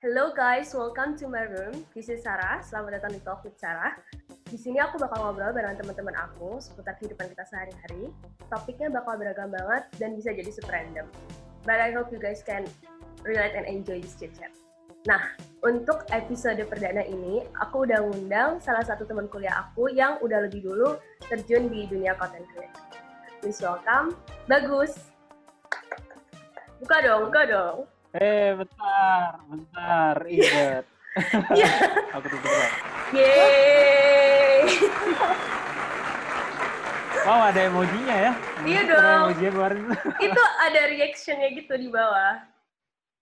Hello guys, welcome to my room. This is Sarah. Selamat datang di Talk with Sarah. Di sini aku bakal ngobrol bareng teman-teman aku seputar kehidupan kita sehari-hari. Topiknya bakal beragam banget dan bisa jadi super random. But I hope you guys can relate and enjoy this chit chat. Nah, untuk episode perdana ini, aku udah ngundang salah satu teman kuliah aku yang udah lebih dulu terjun di dunia content creation. Please welcome, Bagus. Buka dong, buka dong. Eh, bentar, bentar, ingat. Iya. Aku tutup dulu. Yeay. Oh, ada emojinya ya? Iya dong. Emoji yang kemarin. Itu ada reactionnya gitu di bawah.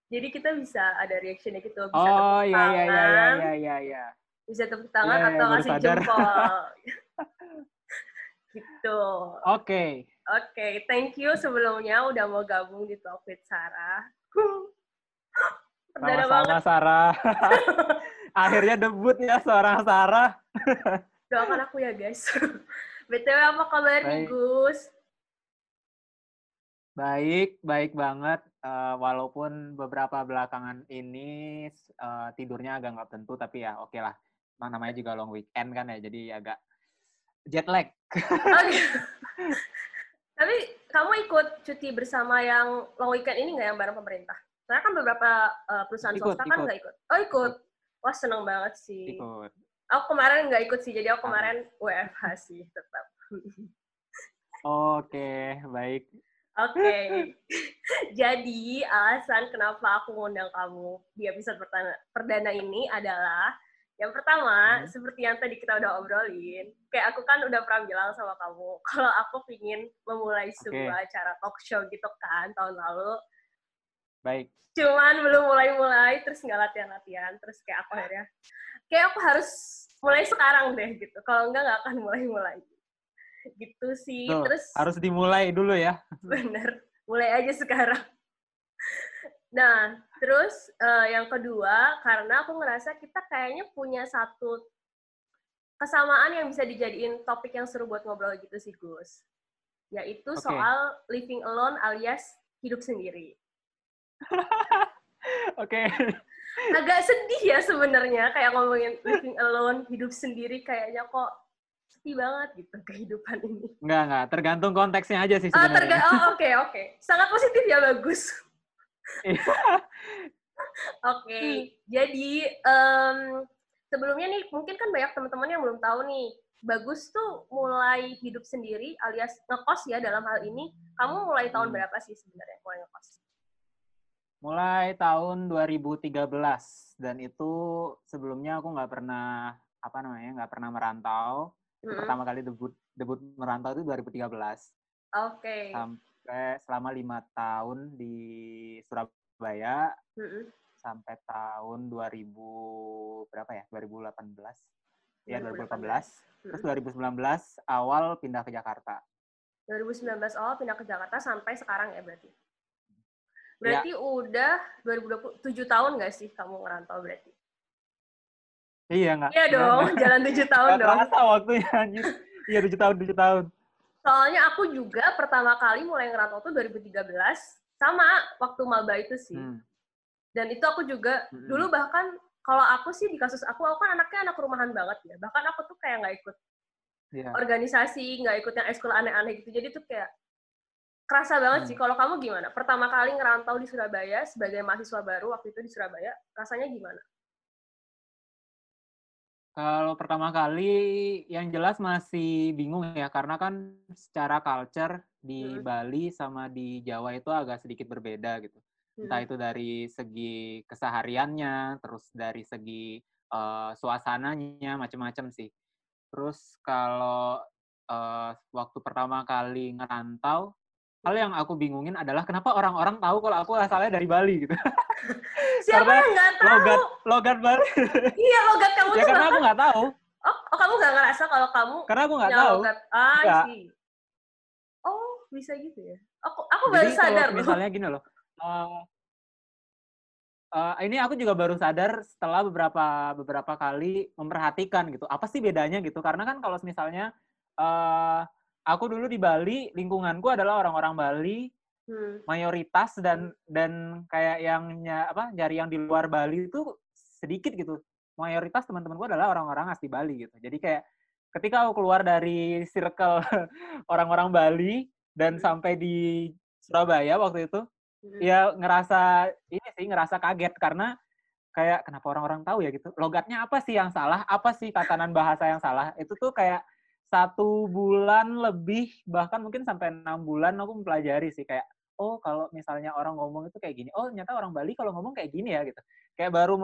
Jadi kita bisa ada reactionnya gitu. Bisa Oh, tepuk iya, iya, iya, tangan, iya, iya, iya. bisa tepuk tangan Iya, iya, atau sadar. jempol. gitu. Oke, Oke, thank you sebelumnya udah mau gabung di Talk with Sarah. Sama-sama Sarah. Akhirnya debut ya seorang Sarah. Doakan aku ya, guys. BTW apa kabar nih, Baik. Gus? Baik, baik banget. Eh, walaupun beberapa belakangan ini eh, tidurnya agak nggak tentu, tapi ya oke lah. Nah, Namanya juga long weekend kan ya, jadi agak jet lag. Oh, gitu. Tapi kamu ikut cuti bersama yang long weekend ini nggak yang bareng pemerintah? Soalnya kan beberapa uh, perusahaan Ikut, swasta kan ikut. nggak ikut. Oh ikut. Wah seneng banget sih. Ikut. Aku kemarin nggak ikut sih, jadi aku Ah. kemarin WFH sih tetap. Oke, baik. Oke. jadi alasan kenapa aku ngundang kamu di episode pertama, perdana ini adalah yang pertama, Hmm. seperti yang tadi kita udah obrolin, kayak aku kan udah pernah bilang sama kamu, kalau aku pingin memulai sebuah acara talk show gitu kan tahun lalu, Baik. cuman belum mulai-mulai, terus nggak latihan-latihan, terus kayak aku akhirnya, kayak aku harus mulai sekarang deh gitu, kalau enggak nggak akan mulai-mulai. Gitu sih, Tuh, terus harus dimulai dulu ya. bener, mulai aja sekarang. Nah, terus eh, yang kedua, karena aku ngerasa kita kayaknya punya satu kesamaan yang bisa dijadiin topik yang seru buat ngobrol gitu sih, Gus. Yaitu Oke. soal living alone alias hidup sendiri. Oke. Agak sedih ya sebenarnya kayak ngomongin living alone, hidup sendiri kayaknya kok sedih banget gitu kehidupan ini. Enggak, enggak. Tergantung konteksnya aja sih Oh, sebenarnya. terga oh, oke, oke. Sangat positif ya, bagus. Iya. Oke, jadi em, sebelumnya nih mungkin kan banyak teman-teman yang belum tahu nih, Bagus tuh mulai hidup sendiri alias ngekos ya dalam hal ini. Kamu mulai tahun Hmm. berapa sih sebenarnya mulai ngekos? Mulai tahun 2013 dan itu sebelumnya aku nggak pernah apa namanya nggak pernah merantau. Itu Mm-mm. Pertama kali debut debut merantau itu 2013 Oke. sampai selama lima tahun di Surabaya Mm-mm. sampai tahun 2000 berapa ya 2018 ya 2018. 2018 terus 2019 awal pindah ke Jakarta 2019 awal pindah ke Jakarta sampai sekarang ya berarti. Iya. Berarti udah 2020 7 tahun nggak sih kamu ngerantau berarti? iya nggak Iya dong, nggak- jalan 7 tahun nggak dong. terasa waktunya anjir iya tujuh tahun tujuh tahun Soalnya aku juga pertama kali mulai ngerantau tuh 2013 sama waktu maba itu sih. Hmm. Dan itu aku juga Mm-mm. dulu bahkan kalau aku sih di kasus aku, aku kan anaknya anak rumahan banget ya. Bahkan aku tuh kayak nggak ikut Iya. organisasi, nggak ikut yang ekskul aneh-aneh gitu. Jadi tuh kayak kerasa banget Hmm. sih. Kalau kamu gimana? Pertama kali ngerantau di Surabaya sebagai mahasiswa baru waktu itu di Surabaya, rasanya gimana? Kalau pertama kali yang jelas masih bingung ya karena kan secara culture di Hmm. Bali sama di Jawa itu agak sedikit berbeda gitu. Entah Hmm. itu dari segi kesehariannya, terus dari segi eh, suasananya, macam-macam sih. Terus kalau eh, waktu pertama kali ngerantau, hal yang aku bingungin adalah kenapa orang-orang tahu kalau aku asalnya dari Bali gitu. Siapa Karena yang nggak tahu? Logat logat Bali. Iya, logat kamu ya tuh karena bahkan, aku nggak tahu. oh, oh, kamu nggak ngerasa kalau kamu Karena aku nggak tahu. logat. Ah, sih. Oh, bisa gitu ya. Aku aku baru sadar loh. misalnya gini loh. eh, eh, ini aku juga baru sadar setelah beberapa beberapa kali memperhatikan gitu. Apa sih bedanya gitu? Karena kan kalau misalnya eh aku dulu di Bali, lingkunganku adalah orang-orang Bali hmm. mayoritas dan dan kayak yang apa nyari yang di luar Bali itu sedikit gitu. Mayoritas teman-teman gue adalah orang-orang asli Bali gitu. Jadi kayak ketika aku keluar dari circle orang-orang Bali dan hmm. sampai di Surabaya waktu itu, hmm. ya ngerasa ini sih ngerasa kaget karena kayak kenapa orang-orang tahu ya gitu. Logatnya apa sih yang salah? Apa sih tatanan bahasa yang salah? Itu tuh kayak satu bulan lebih bahkan mungkin sampai enam bulan aku mempelajari sih kayak oh kalau misalnya orang ngomong itu kayak gini oh ternyata orang Bali kalau ngomong kayak gini ya gitu kayak baru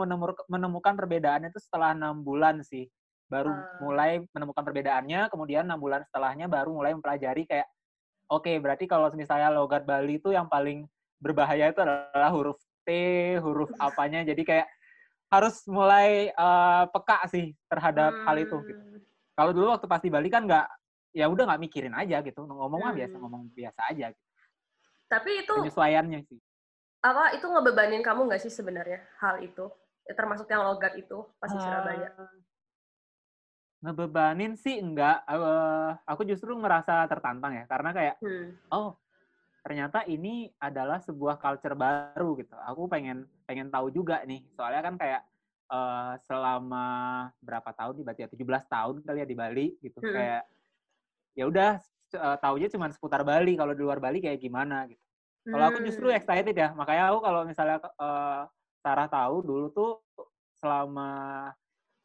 menemukan perbedaannya itu setelah enam bulan sih baru uh. mulai menemukan perbedaannya kemudian enam bulan setelahnya baru mulai mempelajari kayak oke okay, berarti kalau misalnya logat Bali itu yang paling berbahaya itu adalah huruf T huruf apanya jadi kayak harus mulai uh, peka sih terhadap hmm. hal itu gitu hmm. Kalau dulu waktu pasti Bali kan nggak, ya udah nggak mikirin aja gitu. Ngomong hmm. biasa, ngomong biasa aja. Gitu. Tapi itu penyesuaiannya sih. Apa itu ngebebanin kamu nggak sih sebenarnya hal itu? Ya, termasuk yang logat itu pas di uh, Surabaya. Ngebebanin sih enggak. Uh, aku justru ngerasa tertantang ya, karena kayak, hmm. oh ternyata ini adalah sebuah culture baru gitu. Aku pengen pengen tahu juga nih. Soalnya kan kayak uh, selama berapa tahun nih berarti ya? 17 tahun kali ya di Bali gitu. Hmm. kayak ya udah uh, taunya cuma seputar Bali. Kalau di luar Bali kayak gimana gitu. Kalau aku justru hmm. excited ya. Makanya aku kalau misalnya uh, Sarah tahu dulu tuh selama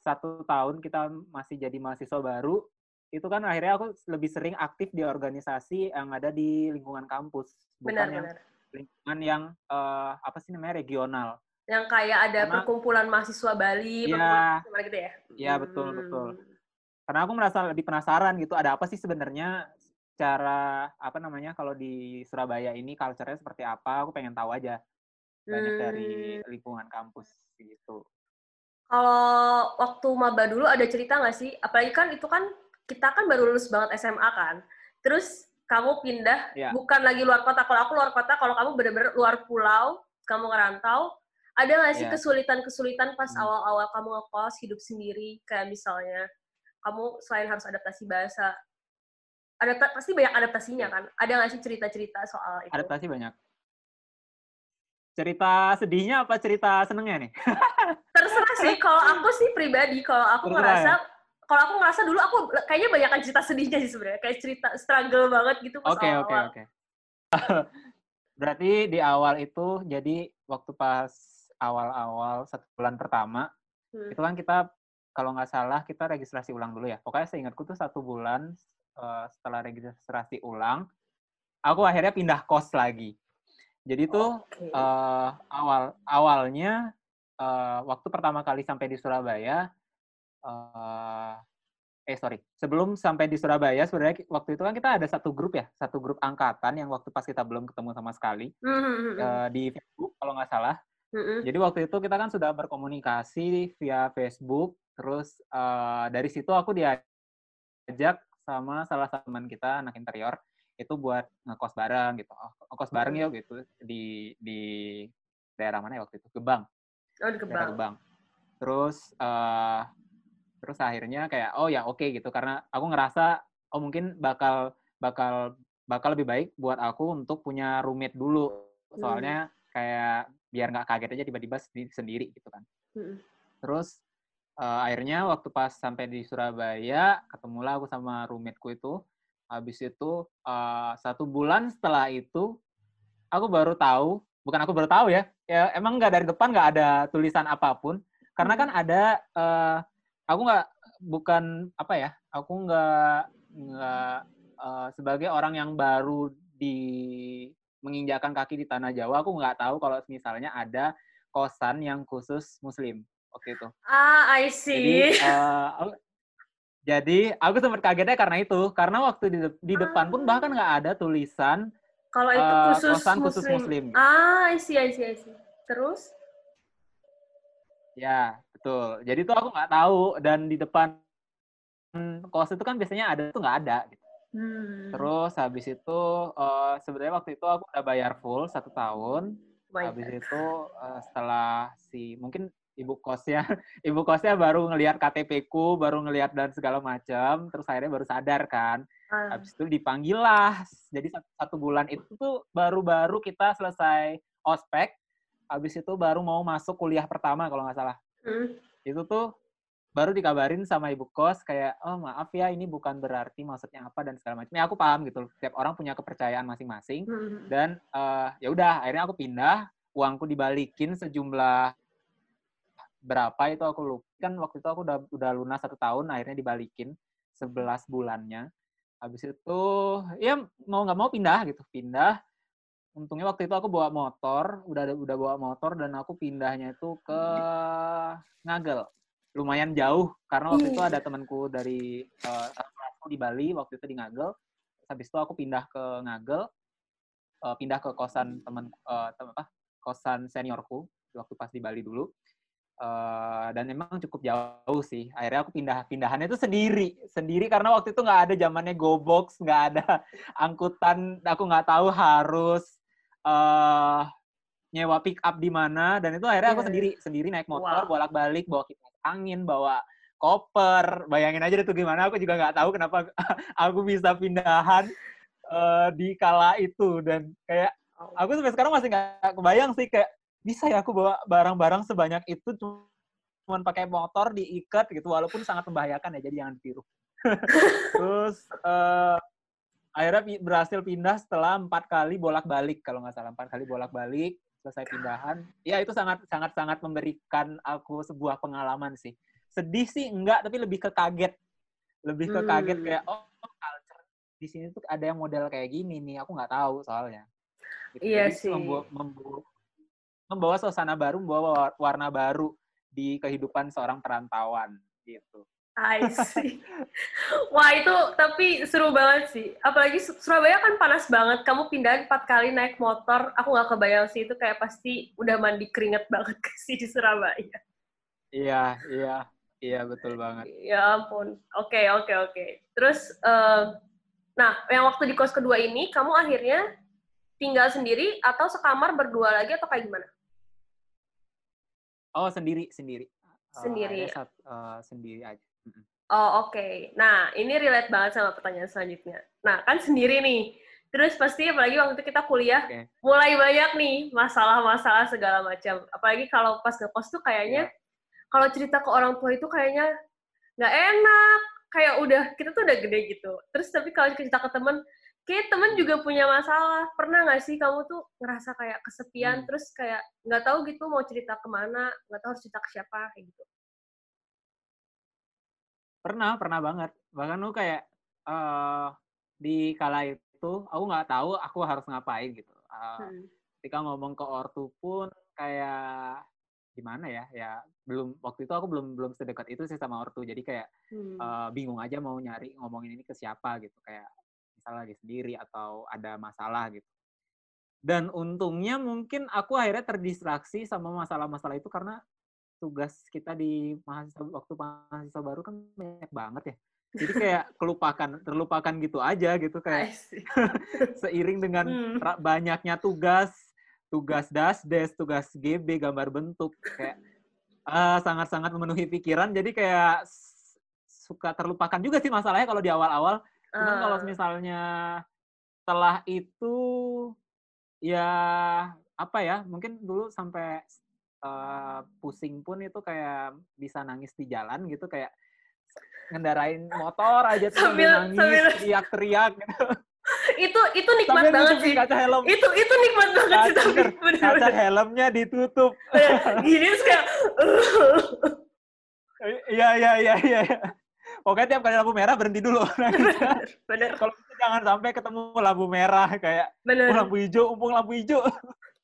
satu tahun kita masih jadi mahasiswa baru itu kan akhirnya aku lebih sering aktif di organisasi yang ada di lingkungan kampus. Bukan benar, yang benar. lingkungan yang uh, apa sih namanya regional yang kayak ada Karena, perkumpulan mahasiswa Bali, ya, gimana gitu ya? Iya hmm. betul betul. Karena aku merasa lebih penasaran gitu, ada apa sih sebenarnya cara apa namanya kalau di Surabaya ini culture-nya seperti apa? Aku pengen tahu aja banyak hmm. dari lingkungan kampus gitu. Kalau waktu maba dulu ada cerita nggak sih? Apalagi kan itu kan kita kan baru lulus banget SMA kan. Terus kamu pindah ya. bukan lagi luar kota. Kalau aku luar kota, kalau kamu benar-benar luar pulau, kamu ngerantau, ada nggak sih yeah. kesulitan-kesulitan pas hmm. awal-awal kamu ngekos hidup sendiri kayak misalnya kamu selain harus adaptasi bahasa ada pasti banyak adaptasinya kan ada nggak sih cerita-cerita soal itu adaptasi banyak cerita sedihnya apa cerita senengnya nih terserah sih kalau aku sih pribadi kalau aku terserah, ngerasa ya? kalau aku ngerasa dulu aku kayaknya banyak cerita sedihnya sih sebenarnya kayak cerita struggle banget gitu pas okay, awal. Oke oke oke. Berarti di awal itu jadi waktu pas awal-awal satu bulan pertama hmm. itu kan kita kalau nggak salah kita registrasi ulang dulu ya. Pokoknya saya ingatku tuh satu bulan uh, setelah registrasi ulang, aku akhirnya pindah kos lagi. Jadi tuh okay. uh, eh, awal awalnya uh, waktu pertama kali sampai di Surabaya, uh, eh sorry, sebelum sampai di Surabaya sebenarnya waktu itu kan kita ada satu grup ya, satu grup angkatan yang waktu pas kita belum ketemu sama sekali mm -hmm. uh, di Facebook kalau nggak salah. Mm-hmm. Jadi waktu itu kita kan sudah berkomunikasi via Facebook, terus uh, dari situ aku diajak sama salah satu teman kita anak interior itu buat ngekos bareng gitu, oh, ngekos bareng ya gitu di di daerah mana ya waktu itu Gebang. Oh di Gebang. Gebang. Terus uh, terus akhirnya kayak oh ya oke okay, gitu karena aku ngerasa oh mungkin bakal bakal bakal lebih baik buat aku untuk punya roommate dulu soalnya hmm. kayak biar nggak kaget aja tiba-tiba sendiri gitu kan. Mm-hmm. Terus uh, akhirnya waktu pas sampai di Surabaya ketemulah aku sama roommateku itu. Habis itu uh, satu bulan setelah itu aku baru tahu, bukan aku baru tahu ya, ya emang nggak dari depan nggak ada tulisan apa pun. Karena kan ada, uh, aku nggak bukan apa ya, aku nggak nggak uh, sebagai orang yang baru di menginjakan kaki di tanah Jawa, aku nggak tahu kalau misalnya ada kosan yang khusus Muslim waktu itu. Ah, I see. Jadi, uh, jadi aku sempat kagetnya karena itu, karena waktu di, di depan pun bahkan nggak ada tulisan kalau itu eh, khusus uh, kosan Muslim. khusus Muslim. Ah, I see, I see, I see. Terus? Ya, betul. Jadi tuh aku nggak tahu dan di depan kos itu kan biasanya ada tuh nggak ada. Gitu. Hmm. Terus habis itu uh, sebenarnya waktu itu aku udah bayar full satu tahun. Habis itu uh, setelah si mungkin ibu kosnya ibu kosnya baru ngelihat KTP ku baru ngelihat dan segala macam terus akhirnya baru sadar kan uh. habis itu dipanggil lah jadi satu, satu bulan itu tuh baru-baru kita selesai ospek habis itu baru mau masuk kuliah pertama kalau nggak salah uh. itu tuh baru dikabarin sama ibu kos kayak oh maaf ya ini bukan berarti maksudnya apa dan segala macam. Ya aku paham gitu setiap orang punya kepercayaan masing-masing hmm. dan uh, ya udah akhirnya aku pindah uangku dibalikin sejumlah berapa itu aku lupa kan waktu itu aku udah udah lunas satu tahun akhirnya dibalikin 11 bulannya. Habis itu ya mau nggak mau pindah gitu pindah. Untungnya waktu itu aku bawa motor udah udah bawa motor dan aku pindahnya itu ke Ngagel lumayan jauh karena waktu itu iya. ada temanku dari uh, di Bali waktu itu di Ngagel habis itu aku pindah ke Ngagel uh, pindah ke kosan teman uh, tem apa kosan seniorku waktu pas di Bali dulu uh, dan memang cukup jauh sih akhirnya aku pindah pindahannya itu sendiri sendiri karena waktu itu nggak ada zamannya GoBox nggak ada angkutan aku nggak tahu harus uh, nyewa pick up di mana dan itu akhirnya aku iya. sendiri sendiri naik motor wow. bolak balik bawa kita angin, bawa koper. Bayangin aja itu gimana. Aku juga nggak tahu kenapa aku bisa pindahan uh, di kala itu. Dan kayak aku sampai sekarang masih nggak kebayang sih kayak bisa ya aku bawa barang-barang sebanyak itu cuma pakai motor diikat gitu walaupun sangat membahayakan ya jadi jangan ditiru. Terus uh, akhirnya berhasil pindah setelah empat kali bolak-balik kalau nggak salah empat kali bolak-balik selesai pindahan ya itu sangat sangat sangat memberikan aku sebuah pengalaman sih. Sedih sih enggak tapi lebih ke kaget. Lebih ke kaget hmm. kayak oh culture di sini tuh ada yang model kayak gini nih aku nggak tahu soalnya. Gitu. iya Jadi sih. membawa, membawa, membawa suasana baru membawa warna baru di kehidupan seorang perantauan gitu I see. Wah itu tapi seru banget sih. Apalagi Surabaya kan panas banget. Kamu pindah empat kali naik motor. Aku nggak kebayang sih itu kayak pasti udah mandi keringet banget sih di Surabaya. Iya, iya, iya betul banget. Ya ampun. Oke, okay, oke, okay, oke. Okay. Terus, uh, nah yang waktu di kos kedua ini, kamu akhirnya tinggal sendiri atau sekamar berdua lagi atau kayak gimana? Oh sendiri, sendiri. Sendiri. Uh, uh, sendiri aja. Oh oke. Okay. Nah ini relate banget sama pertanyaan selanjutnya. Nah kan sendiri nih. Terus pasti apalagi waktu itu kita kuliah okay. mulai banyak nih masalah-masalah segala macam. Apalagi kalau pas ngekos tuh kayaknya yeah. kalau cerita ke orang tua itu kayaknya nggak enak. Kayak udah kita tuh udah gede gitu. Terus tapi kalau cerita ke temen, kayak temen juga punya masalah. Pernah nggak sih kamu tuh ngerasa kayak kesepian, hmm. terus kayak nggak tahu gitu mau cerita ke mana, nggak tahu harus cerita ke siapa kayak gitu. Pernah, pernah banget. Bahkan lu kayak uh, di kala itu aku nggak tahu aku harus ngapain gitu. Uh, hmm. Ketika ngomong ke ortu pun kayak gimana ya? Ya belum waktu itu aku belum belum sedekat itu sih sama ortu. Jadi kayak hmm. uh, bingung aja mau nyari ngomongin ini ke siapa gitu. Kayak misalnya lagi sendiri atau ada masalah gitu. Dan untungnya mungkin aku akhirnya terdistraksi sama masalah-masalah itu karena tugas kita di mahasiswa waktu mahasiswa baru kan banyak banget ya. Jadi kayak kelupakan, terlupakan gitu aja gitu kayak seiring dengan hmm. banyaknya tugas, tugas das, des, tugas GB, gambar bentuk kayak uh, sangat-sangat memenuhi pikiran. Jadi kayak suka terlupakan juga sih masalahnya kalau di awal-awal. Cuman uh. kalau ah. misalnya setelah itu ya apa ya mungkin dulu sampai uh, pusing pun itu kayak bisa nangis di jalan gitu kayak ngendarain motor aja tuh sambil, nangis sambil... teriak-teriak gitu. itu itu nikmat sambil banget sih. Kaca helm. Itu itu nikmat banget kaca, sih tapi bener, kaca helmnya ditutup. Gini terus kayak Iya iya iya iya. Pokoknya tiap kali lampu merah berhenti dulu. bener, bener. Kalau jangan sampai ketemu lampu merah kayak bener. lampu hijau, umpung lampu hijau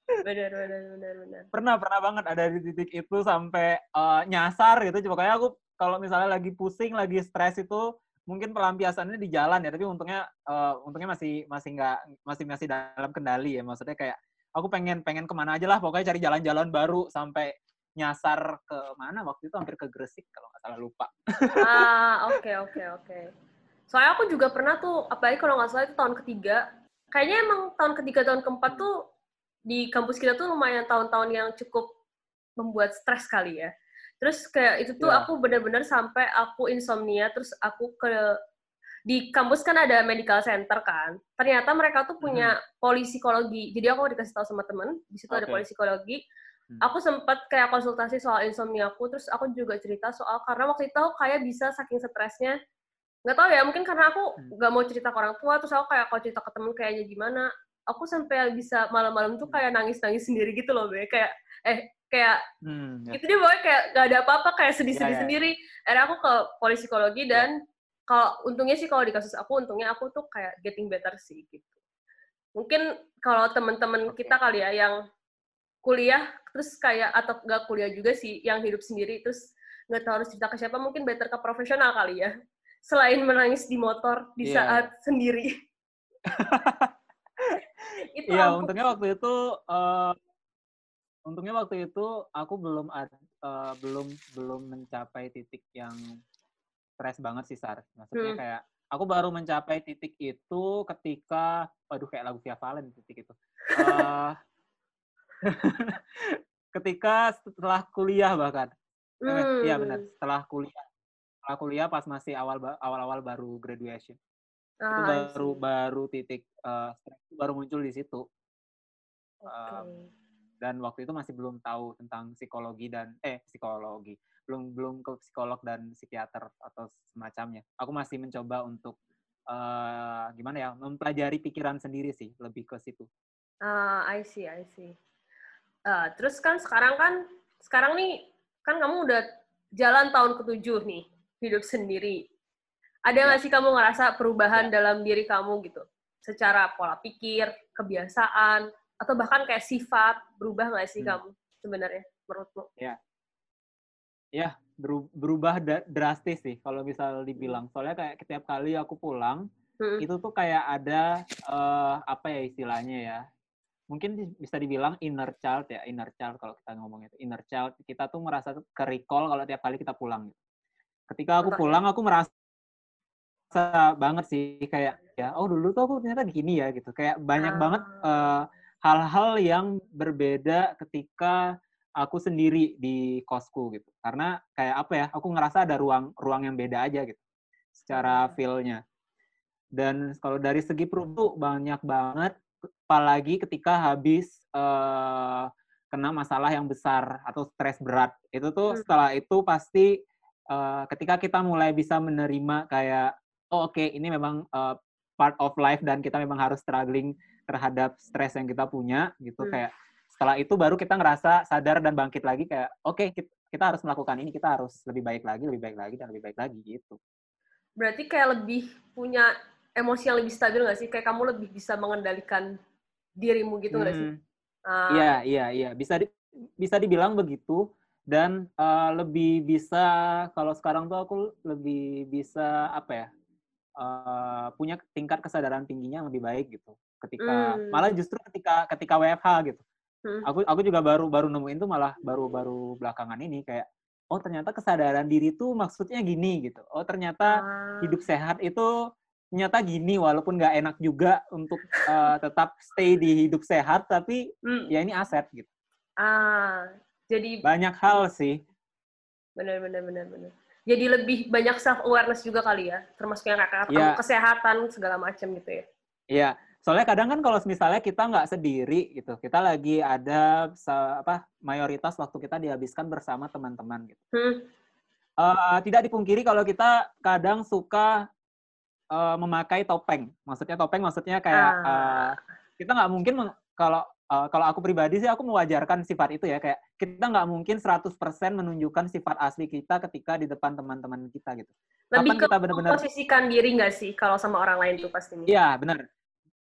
benar benar benar benar. Pernah pernah banget ada di titik itu sampai uh, nyasar gitu pokoknya aku kalau misalnya lagi pusing lagi stres itu mungkin pelampiasannya di jalan ya. Tapi untungnya uh, untungnya masih masih nggak masih masih dalam kendali ya. Maksudnya kayak aku pengen pengen ke mana aja lah. Pokoknya cari jalan-jalan baru sampai nyasar ke mana. Waktu itu hampir ke Gresik kalau nggak salah lupa. Ah oke okay, oke okay, oke. Okay. soalnya aku juga pernah tuh apalagi kalau nggak salah itu tahun ketiga. Kayaknya emang tahun ketiga tahun keempat tuh di kampus kita tuh lumayan tahun-tahun yang cukup membuat stres kali ya. Terus kayak itu tuh Yeah. aku bener-bener sampai aku insomnia, terus aku ke di kampus kan ada medical center kan. Ternyata mereka tuh punya psikologi. Jadi aku dikasih tahu sama temen, di situ ada Oke. psikologi. Hmm. Aku sempat kayak konsultasi soal insomnia aku, terus aku juga cerita soal karena waktu itu aku kayak bisa saking stresnya nggak tahu ya mungkin karena aku Hmm. nggak mau cerita ke orang tua terus aku kayak kalau cerita ke temen kayaknya gimana aku sampai bisa malam-malam tuh kayak nangis-nangis sendiri gitu loh be kayak eh kayak Hmm, ya. itu dia pokoknya kayak gak ada apa-apa kayak sedih-sedih Ya, ya. sendiri akhirnya aku ke psikologi dan kalau untungnya sih kalau di kasus aku untungnya aku tuh kayak getting better sih gitu mungkin kalau teman-teman Oke. kita kali ya yang kuliah terus kayak atau gak kuliah juga sih yang hidup sendiri terus nggak tahu harus cerita ke siapa mungkin better ke profesional kali ya selain menangis di motor di Iya. saat sendiri itu Iya, ampuh. untungnya waktu itu eh, untungnya waktu itu aku belum eh, belum belum mencapai titik yang stres banget sih Sar. Maksudnya Hmm. kayak aku baru mencapai titik itu ketika waduh kayak lagu Via Valen titik itu. Eh, ketika setelah kuliah bahkan. Iya Hmm. benar, setelah kuliah. Setelah kuliah pas masih awal ba- awal-awal baru graduation. Itu Ah, I baru baru titik itu baru muncul di situ. Oke. um, dan waktu itu masih belum tahu tentang psikologi dan eh psikologi belum belum ke psikolog dan psikiater atau semacamnya aku masih mencoba untuk eh, gimana ya mempelajari pikiran sendiri sih lebih ke situ Ah, I see, I see. Ah, terus kan sekarang kan, sekarang nih, kan kamu udah jalan tahun ketujuh nih, hidup sendiri. Ada nggak Ya. sih kamu ngerasa perubahan Ya. dalam diri kamu gitu? Secara pola pikir, kebiasaan, atau bahkan kayak sifat, berubah nggak sih Hmm. kamu sebenarnya menurutmu? ya beru- berubah drastis sih kalau misal dibilang soalnya kayak setiap kali aku pulang Hmm. itu tuh kayak ada eh, apa ya istilahnya ya mungkin bisa dibilang inner child ya inner child kalau kita ngomong itu inner child kita tuh merasa ke recall kalau tiap kali kita pulang gitu. ketika aku pulang aku merasa banget sih kayak ya oh dulu tuh aku ternyata gini ya gitu. Kayak banyak banget Ah. eh, hal-hal yang berbeda ketika aku sendiri di kosku gitu. Karena kayak apa ya aku ngerasa ada ruang ruang yang beda aja gitu secara feel-nya. Dan kalau dari segi perubahan banyak banget apalagi ketika habis eh, kena masalah yang besar atau stres berat. Itu tuh Hmm. setelah itu pasti eh, ketika kita mulai bisa menerima kayak oh oke ini memang eh, part of life dan kita memang harus struggling terhadap stres yang kita punya gitu Hmm. kayak setelah itu baru kita ngerasa sadar dan bangkit lagi kayak oke kita, kita harus melakukan ini kita harus lebih baik lagi lebih baik lagi dan lebih baik lagi gitu Berarti kayak lebih punya emosi yang lebih stabil nggak sih? Kayak kamu lebih bisa mengendalikan dirimu gitu nggak sih? Hmm. Ah, Iya, iya, iya. Bisa di, bisa dibilang begitu dan eh, lebih bisa kalau sekarang tuh aku lebih bisa apa ya? Eh, punya tingkat kesadaran tingginya yang lebih baik gitu. Ketika Hmm. malah justru ketika ketika WFH gitu. Hmm. Aku aku juga baru baru nemuin tuh malah baru-baru belakangan ini kayak oh ternyata kesadaran diri tuh maksudnya gini gitu. Oh ternyata Ah. hidup sehat itu ternyata gini walaupun nggak enak juga untuk eh, tetap stay di hidup sehat tapi Hmm. ya ini aset gitu. Ah, jadi Banyak hal sih. benar benar benar benar. Jadi lebih banyak self awareness juga kali ya, termasuk yang kayak Iya. kesehatan segala macam gitu ya. Iya, soalnya kadang kan kalau misalnya kita nggak sendiri gitu, kita lagi ada apa mayoritas waktu kita dihabiskan bersama teman-teman gitu. Hmm. Eh, tidak dipungkiri kalau kita kadang suka eh, memakai topeng. Maksudnya topeng maksudnya kayak Ah. eh, kita nggak mungkin kalau eh, kalau aku pribadi sih aku mewajarkan sifat itu ya kayak kita nggak mungkin 100% menunjukkan sifat asli kita ketika di depan teman-teman kita gitu. Lebih Kapan ke kita benar-benar memposisikan diri nggak sih kalau sama orang lain tuh pastinya. Iya, benar.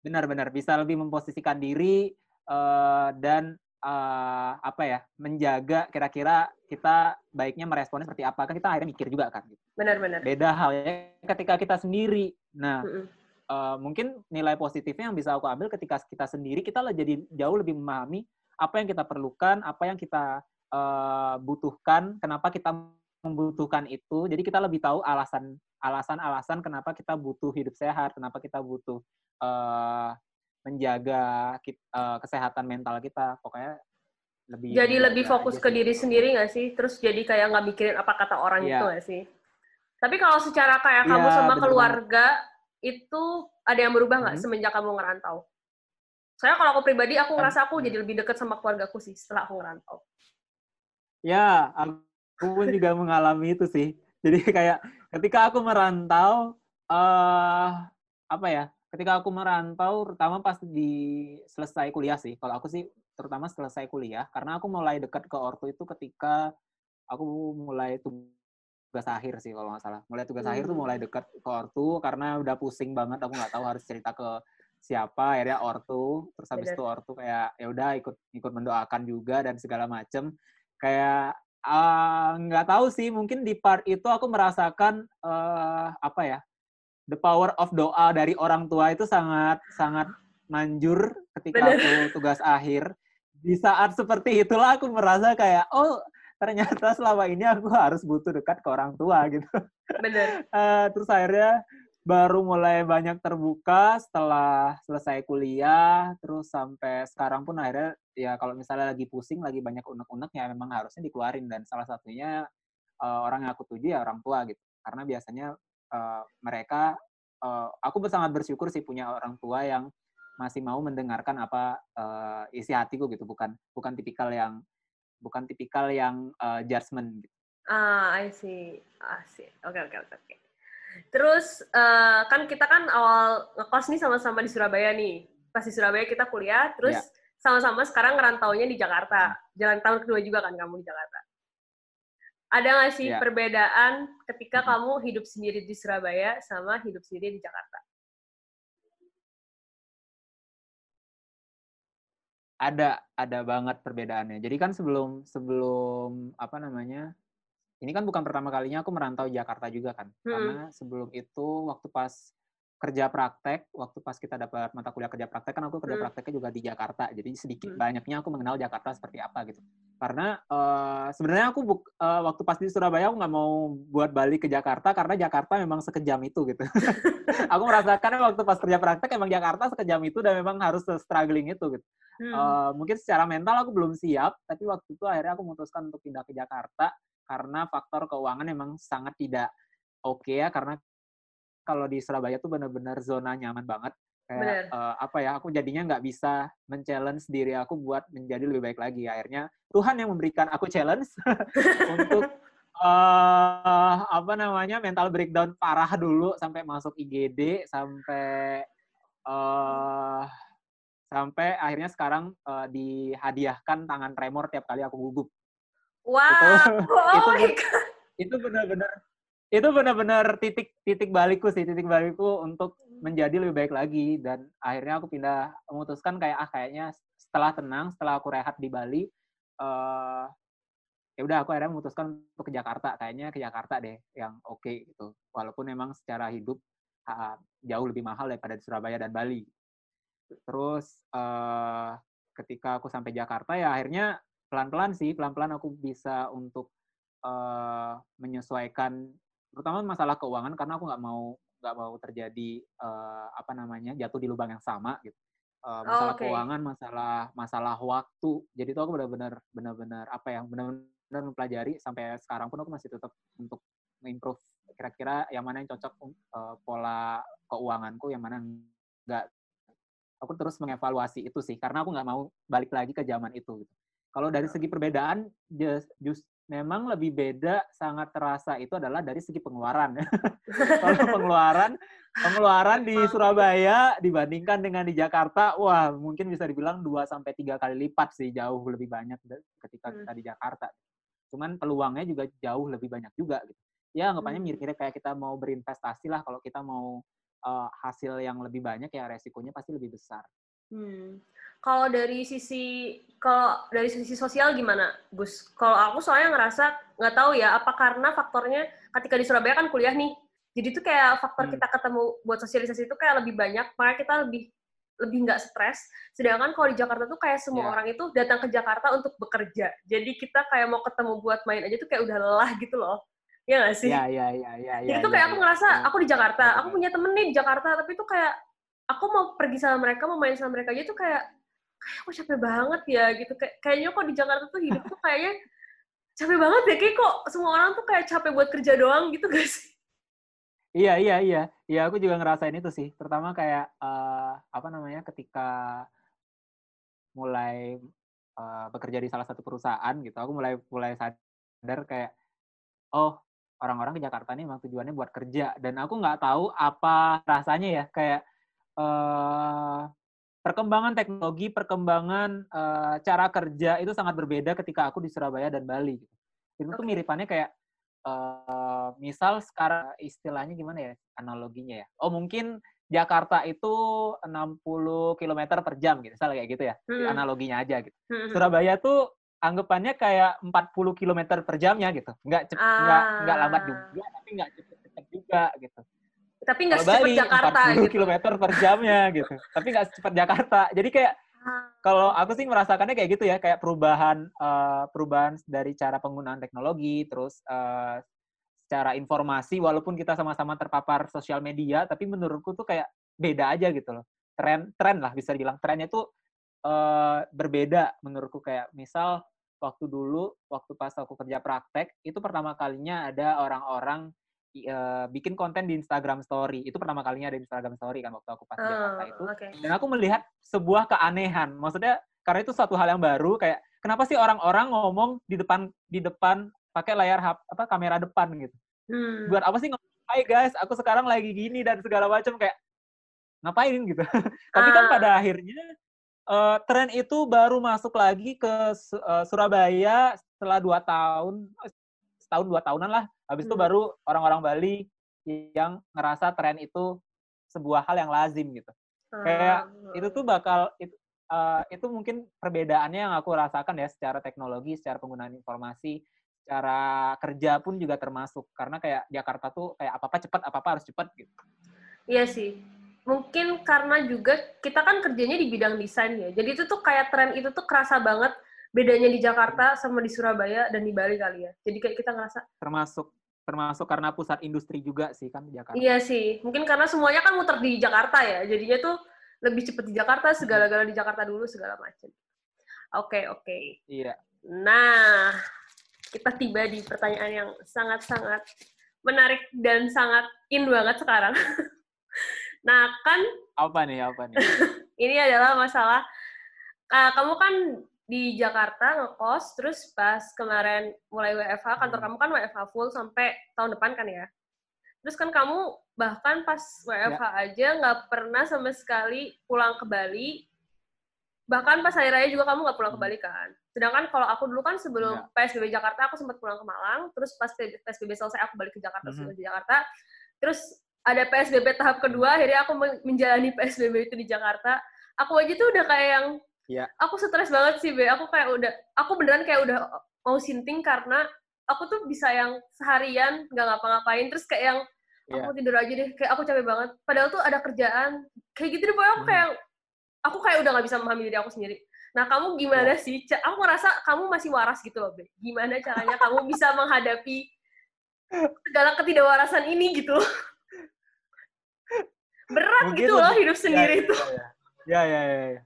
Benar-benar bisa lebih memposisikan diri eh, dan eh, apa ya? menjaga kira-kira kita baiknya meresponnya seperti apa. Kan kita akhirnya mikir juga kan. gitu. Benar-benar. Beda halnya ketika kita sendiri. Nah, Mm-mm. Eh, mungkin nilai positifnya yang bisa aku ambil ketika kita sendiri kita jadi jauh lebih memahami apa yang kita perlukan, apa yang kita eh, butuhkan, kenapa kita membutuhkan itu. Jadi kita lebih tahu alasan alasan-alasan kenapa kita butuh hidup sehat, kenapa kita butuh eh, menjaga kit- eh, kesehatan mental kita. Pokoknya lebih jadi lebih fokus ke diri sendiri nggak sih terus jadi kayak nggak mikirin apa kata orang yeah. itu nggak sih tapi kalau secara kayak yeah, kamu sama keluarga itu ada yang berubah nggak hmm. semenjak kamu ngerantau? Soalnya kalau aku pribadi aku ngerasa aku jadi lebih dekat sama keluarga aku sih setelah aku ngerantau. Ya aku pun juga mengalami itu sih. Jadi kayak ketika aku merantau uh, apa ya ketika aku merantau terutama pas di selesai kuliah sih. Kalau aku sih terutama selesai kuliah karena aku mulai dekat ke ortu itu ketika aku mulai tugas akhir sih kalau nggak salah mulai tugas hmm. akhir tuh mulai hmm. dekat ke ortu karena udah pusing banget aku nggak tahu harus cerita ke siapa akhirnya ortu terus habis itu ortu kayak ya udah ikut ikut mendoakan juga dan segala macem kayak ah, nggak uh, tahu sih mungkin di part itu aku merasakan uh, apa ya the power of doa dari orang tua itu sangat sangat manjur ketika Bener. aku tugas akhir. Di saat seperti itulah aku merasa kayak oh ternyata selama ini aku harus butuh dekat ke orang tua gitu. Bener. uh, terus akhirnya baru mulai banyak terbuka setelah selesai kuliah, terus sampai sekarang pun akhirnya ya kalau misalnya lagi pusing, lagi banyak unek-unek ya memang harusnya dikeluarin dan salah satunya uh, orang yang aku tuju ya orang tua gitu. Karena biasanya uh, mereka uh, aku sangat bersyukur sih punya orang tua yang masih mau mendengarkan apa uh, isi hatiku gitu bukan bukan tipikal yang bukan tipikal yang uh, judgement gitu. Ah, I see. I see. Oke, oke, oke, oke. Terus uh, kan kita kan awal ngekos nih sama-sama di Surabaya nih. Pas di Surabaya kita kuliah, terus yeah. sama-sama sekarang ngerantaunya di Jakarta. Jalan tahun kedua juga kan kamu di Jakarta. Ada nggak sih yeah. perbedaan ketika hmm. kamu hidup sendiri di Surabaya sama hidup sendiri di Jakarta? Ada, ada banget perbedaannya. Jadi kan sebelum sebelum apa namanya? Ini kan bukan pertama kalinya aku merantau Jakarta juga kan. Hmm. Karena sebelum itu waktu pas kerja praktek waktu pas kita dapat mata kuliah kerja praktek kan aku kerja hmm. prakteknya juga di Jakarta jadi sedikit hmm. banyaknya aku mengenal Jakarta seperti apa gitu karena uh, sebenarnya aku buk, uh, waktu pas di Surabaya aku nggak mau buat balik ke Jakarta karena Jakarta memang sekejam itu gitu aku merasakan waktu pas kerja praktek emang Jakarta sekejam itu dan memang harus struggling itu gitu hmm. uh, mungkin secara mental aku belum siap tapi waktu itu akhirnya aku memutuskan untuk pindah ke Jakarta karena faktor keuangan memang sangat tidak oke okay ya karena kalau di Surabaya tuh benar-benar zona nyaman banget. Kayak uh, apa ya aku jadinya nggak bisa men-challenge diri aku buat menjadi lebih baik lagi. Akhirnya Tuhan yang memberikan aku challenge untuk uh, apa namanya mental breakdown parah dulu sampai masuk IGD sampai uh, sampai akhirnya sekarang uh, dihadiahkan tangan tremor tiap kali aku gugup. Wow itu, oh itu, itu benar-benar itu benar-benar titik titik balikku sih titik balikku untuk menjadi lebih baik lagi. Dan akhirnya aku pindah memutuskan kayak ah kayaknya setelah tenang setelah aku rehat di Bali uh, ya udah aku akhirnya memutuskan untuk ke Jakarta. Kayaknya ke Jakarta deh yang oke okay, gitu. Walaupun memang secara hidup uh, jauh lebih mahal daripada di Surabaya dan Bali. Terus uh, ketika aku sampai Jakarta ya akhirnya pelan-pelan sih pelan-pelan aku bisa untuk uh, menyesuaikan terutama masalah keuangan karena aku nggak mau nggak mau terjadi uh, apa namanya jatuh di lubang yang sama gitu uh, masalah oh, okay. keuangan masalah masalah waktu jadi itu aku benar-benar benar-benar apa ya benar-benar mempelajari sampai sekarang pun aku masih tetap untuk improve kira-kira yang mana yang cocok uh, pola keuanganku yang mana enggak aku terus mengevaluasi itu sih karena aku nggak mau balik lagi ke zaman itu gitu. Kalau dari segi perbedaan, just, just memang lebih beda sangat terasa itu adalah dari segi pengeluaran. Kalau pengeluaran pengeluaran di Surabaya dibandingkan dengan di Jakarta, wah mungkin bisa dibilang 2 sampai tiga kali lipat sih jauh lebih banyak ketika hmm. kita di Jakarta. Cuman peluangnya juga jauh lebih banyak juga gitu. Ya anggapannya hmm. mirip-mirip kayak kita mau berinvestasi lah kalau kita mau uh, hasil yang lebih banyak ya resikonya pasti lebih besar. Hmm. Kalau dari sisi kalau dari sisi sosial gimana, Gus? Kalau aku soalnya ngerasa nggak tahu ya, apa karena faktornya ketika di Surabaya kan kuliah nih, jadi itu kayak faktor hmm. kita ketemu buat sosialisasi itu kayak lebih banyak, makanya kita lebih lebih nggak stres. Sedangkan kalau di Jakarta tuh kayak semua yeah. orang itu datang ke Jakarta untuk bekerja. Jadi kita kayak mau ketemu buat main aja tuh kayak udah lelah gitu loh. Iya gak sih? Iya, iya, iya. Ya, Jadi tuh kayak ya, aku ngerasa, ya. aku di Jakarta, aku punya temen nih di Jakarta, tapi tuh kayak, aku mau pergi sama mereka, mau main sama mereka aja tuh kayak, kayak aku capek banget ya gitu kayak kayaknya kok di Jakarta tuh hidup tuh kayaknya capek banget ya kayak kok semua orang tuh kayak capek buat kerja doang gitu gak sih Iya, iya, iya. Iya, aku juga ngerasain itu sih. Terutama kayak, uh, apa namanya, ketika mulai uh, bekerja di salah satu perusahaan gitu, aku mulai mulai sadar kayak, oh orang-orang ke Jakarta ini memang tujuannya buat kerja. Dan aku nggak tahu apa rasanya ya, kayak uh, perkembangan teknologi, perkembangan uh, cara kerja itu sangat berbeda ketika aku di Surabaya dan Bali. Gitu. Itu tuh miripannya kayak uh, misal sekarang istilahnya gimana ya analoginya ya? Oh mungkin Jakarta itu 60 km per jam gitu, misalnya kayak gitu ya. Hmm. Analoginya aja gitu. Hmm. Surabaya tuh anggapannya kayak 40 km per jamnya gitu. Nggak cepet, ah. nggak nggak lambat juga, tapi nggak cepet-cepet juga gitu. Tapi nggak secepat Jakarta 40 gitu. km per jamnya gitu. tapi nggak secepat Jakarta. Jadi kayak kalau aku sih merasakannya kayak gitu ya, kayak perubahan uh, perubahan dari cara penggunaan teknologi, terus uh, secara informasi, walaupun kita sama-sama terpapar sosial media, tapi menurutku tuh kayak beda aja gitu loh. Tren, tren lah bisa dibilang. Trennya tuh uh, berbeda menurutku kayak misal waktu dulu, waktu pas aku kerja praktek, itu pertama kalinya ada orang-orang uh, bikin konten di Instagram Story. Itu pertama kalinya ada di Instagram Story kan waktu aku pas di Jakarta oh, itu. Okay. Dan aku melihat sebuah keanehan. Maksudnya karena itu suatu hal yang baru kayak kenapa sih orang-orang ngomong di depan di depan pakai layar apa kamera depan gitu. Hmm. Buat apa sih ngomong, "Hai guys, aku sekarang lagi gini" dan segala macam kayak ngapain gitu. Tapi kan pada ah. akhirnya uh, tren itu baru masuk lagi ke uh, Surabaya setelah dua tahun setahun dua tahunan lah. Habis itu hmm. baru orang-orang Bali yang ngerasa tren itu sebuah hal yang lazim gitu. Kayak ah. itu tuh bakal itu uh, itu mungkin perbedaannya yang aku rasakan ya secara teknologi secara penggunaan informasi secara kerja pun juga termasuk. Karena kayak Jakarta tuh kayak apa apa cepat apa apa harus cepat gitu. Iya sih. Mungkin karena juga kita kan kerjanya di bidang desain ya. Jadi itu tuh kayak tren itu tuh kerasa banget bedanya di Jakarta sama di Surabaya dan di Bali kali ya. Jadi kayak kita ngerasa termasuk termasuk karena pusat industri juga sih kan di Jakarta. Iya sih, mungkin karena semuanya kan muter di Jakarta ya. Jadinya tuh lebih cepat di Jakarta, segala-gala di Jakarta dulu segala macam. Oke, okay, oke. Okay. Iya. Nah, kita tiba di pertanyaan yang sangat-sangat menarik dan sangat in banget sekarang. nah, kan apa nih? Apa nih? ini adalah masalah uh, kamu kan di Jakarta ngekos, terus pas kemarin mulai WFH, kantor hmm. kamu kan WFH full sampai tahun depan kan ya? Terus kan kamu bahkan pas WFH ya. aja nggak pernah sama sekali pulang ke Bali, bahkan pas hari raya juga kamu nggak pulang ke hmm. Bali kan? Sedangkan kalau aku dulu kan sebelum ya. PSBB Jakarta aku sempat pulang ke Malang, terus pas PSBB selesai aku balik ke Jakarta, mm -hmm. di Jakarta, terus ada PSBB tahap kedua, akhirnya aku menjalani PSBB itu di Jakarta. Aku aja tuh udah kayak yang Iya. Aku stres banget sih, Be. Aku kayak udah, aku beneran kayak udah mau sinting karena aku tuh bisa yang seharian nggak ngapa-ngapain, terus kayak yang yeah. aku tidur aja deh, kayak aku capek banget. Padahal tuh ada kerjaan, kayak gitu deh. Pokoknya aku hmm. kayak, aku kayak udah nggak bisa memahami diri aku sendiri. Nah, kamu gimana yeah. sih? Aku ngerasa kamu masih waras gitu loh, Be. Gimana caranya kamu bisa menghadapi segala ketidakwarasan ini gitu Berat Mungkin gitu loh hidup sendiri ya, itu. Ya, ya, ya. ya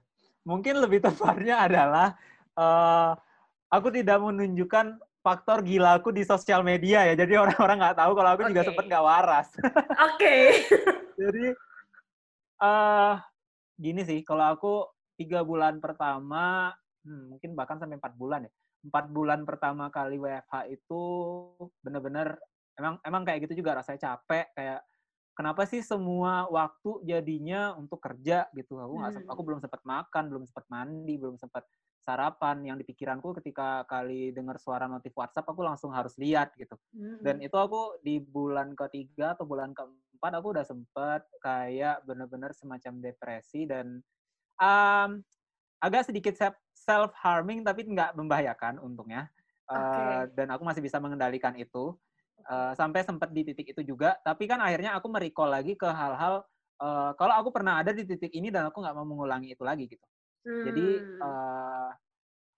mungkin lebih tepatnya adalah uh, aku tidak menunjukkan faktor gila aku di sosial media ya. Jadi orang-orang nggak tahu kalau aku okay. juga sempat nggak waras. Oke. Okay. Jadi uh, gini sih, kalau aku tiga bulan pertama, hmm, mungkin bahkan sampai empat bulan ya. Empat bulan pertama kali WFH itu bener-bener emang emang kayak gitu juga rasanya capek kayak kenapa sih semua waktu jadinya untuk kerja gitu aku nggak hmm. aku belum sempat makan belum sempat mandi belum sempat sarapan yang di pikiranku ketika kali dengar suara notif WhatsApp aku langsung harus lihat gitu hmm. dan itu aku di bulan ketiga atau bulan keempat aku udah sempet kayak bener-bener semacam depresi dan um, agak sedikit self harming tapi nggak membahayakan untungnya okay. uh, dan aku masih bisa mengendalikan itu uh, sampai sempat di titik itu juga tapi kan akhirnya aku merecall lagi ke hal-hal uh, kalau aku pernah ada di titik ini dan aku nggak mau mengulangi itu lagi gitu hmm. jadi uh,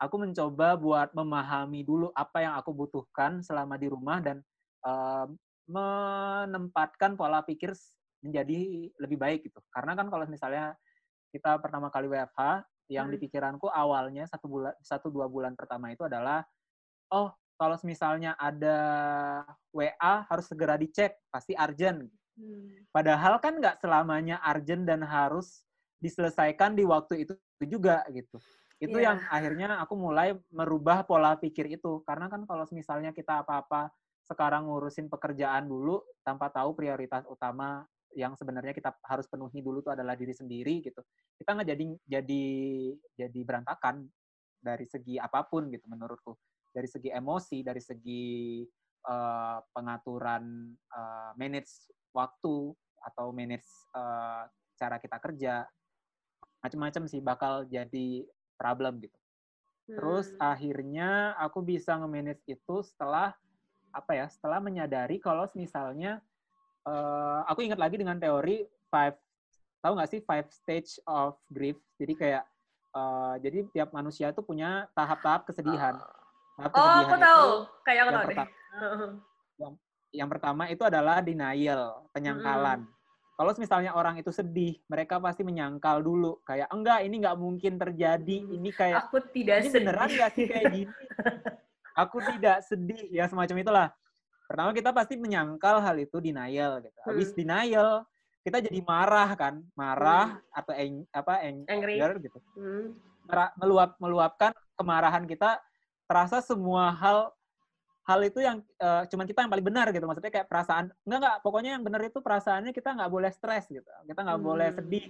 aku mencoba buat memahami dulu apa yang aku butuhkan selama di rumah dan uh, menempatkan pola pikir menjadi lebih baik gitu karena kan kalau misalnya kita pertama kali WFH yang di Hmm. pikiranku awalnya satu bulan satu dua bulan pertama itu adalah oh kalau misalnya ada WA harus segera dicek. Pasti urgent. Hmm. padahal kan nggak selamanya urgent dan harus diselesaikan di waktu itu juga gitu. Itu Iya. yang akhirnya aku mulai merubah pola pikir itu. Karena kan kalau misalnya kita apa-apa sekarang ngurusin pekerjaan dulu tanpa tahu prioritas utama yang sebenarnya kita harus penuhi dulu itu adalah diri sendiri gitu. Kita nggak jadi jadi jadi berantakan dari segi apa pun gitu menurutku dari segi emosi dari segi eh, pengaturan eh, manage waktu atau manage eh, cara kita kerja macam-macam sih bakal jadi problem gitu Terus Hmm. akhirnya aku bisa nge-manage itu setelah apa ya? Setelah menyadari kalau misalnya eh, aku ingat lagi dengan teori five tahu nggak sih five stage of grief. Jadi kayak eh, jadi tiap manusia itu punya tahap-tahap kesedihan. Tahap Oh, aku tahu. Kayak aku yang tahu deh. pertama, yang pertama itu adalah denial, penyangkalan. Kalau misalnya orang itu sedih, mereka pasti menyangkal dulu kayak enggak ini nggak mungkin terjadi. Hmm. Ini kayak Aku tidak ini sedih. beneran gak sih kayak gini? Aku tidak sedih, ya semacam itulah. Pertama kita pasti menyangkal hal itu denial gitu. Habis Hmm. denial, kita jadi marah kan, marah atau eng, apa eng, Angry. gitu. Hmm. Meluap meluapkan kemarahan kita terasa semua hal hal itu yang eh, cuman kita yang paling benar gitu. Maksudnya kayak perasaan enggak enggak, pokoknya yang benar itu perasaannya kita nggak boleh stres gitu. Kita nggak boleh Hmm. sedih.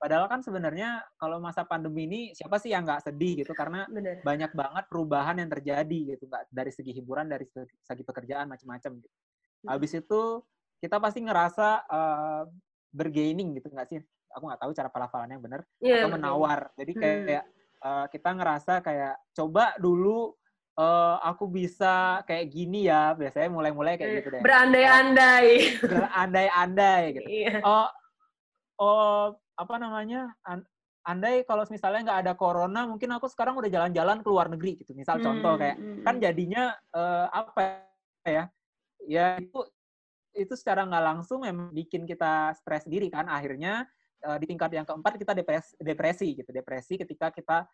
Padahal kan sebenarnya kalau masa pandemi ini siapa sih yang nggak sedih gitu karena Bener. banyak banget perubahan yang terjadi gitu nggak dari segi hiburan dari segi pekerjaan macam-macam gitu. Hmm. Habis itu kita pasti ngerasa eh, bergaining gitu nggak sih? Aku nggak tahu cara pelafalannya yang benar Iya, atau menawar. Jadi kayak, Hmm. kayak, eh, kita ngerasa kayak coba dulu eh, aku bisa kayak gini ya. Biasanya mulai-mulai kayak gitu deh. Berandai-andai. Berandai-andai gitu. Iya. Oh, oh apa namanya? An- andai kalau misalnya nggak ada corona, mungkin aku sekarang udah jalan-jalan ke luar negeri gitu. Misal contoh kayak Hmm, kan hmm. jadinya eh, apa ya ya itu itu secara nggak langsung memang bikin kita stres diri kan akhirnya eh, di tingkat yang keempat kita depresi, depresi gitu. Depresi ketika kita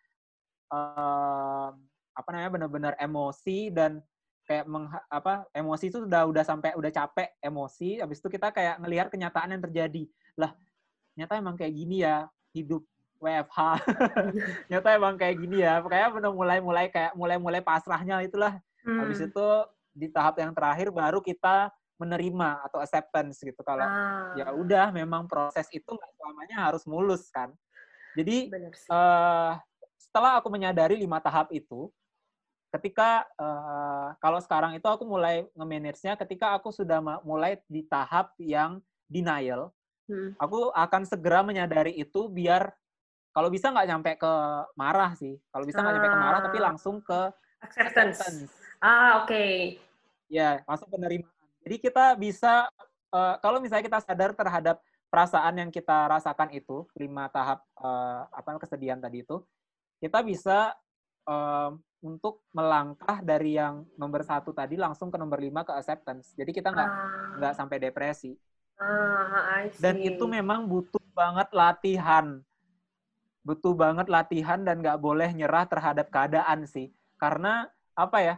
eh, apa namanya benar-benar emosi dan kayak mengha- apa emosi itu udah udah sampai udah capek emosi habis itu kita kayak ngelihat kenyataan yang terjadi. Lah ternyata emang kayak gini ya hidup WFH ternyata emang kayak gini ya. Kayak benar mulai mulai kayak mulai mulai pasrahnya itulah. Habis Hmm. itu di tahap yang terakhir baru kita menerima atau acceptance gitu kalau Ah, ya udah memang proses itu nggak selamanya harus mulus kan jadi eh, setelah aku menyadari lima tahap itu ketika eh, kalau sekarang itu aku mulai nge-manage-nya ketika aku sudah mulai di tahap yang denial Hmm. aku akan segera menyadari itu biar kalau bisa nggak nyampe ke marah sih kalau bisa nggak nyampe ke marah tapi Ah. langsung ke Acceptance. acceptance Ah, oke. ya langsung penerimaan jadi kita bisa eh, kalau misalnya kita sadar terhadap perasaan yang kita rasakan itu lima tahap eh, apa kesedihan tadi itu kita bisa eh, untuk melangkah dari yang nomor satu tadi langsung ke nomor lima ke acceptance. Jadi kita nggak Ah, nggak sampai depresi. Ah, dan itu memang butuh banget latihan. Butuh banget latihan dan nggak boleh nyerah terhadap keadaan sih. Karena apa ya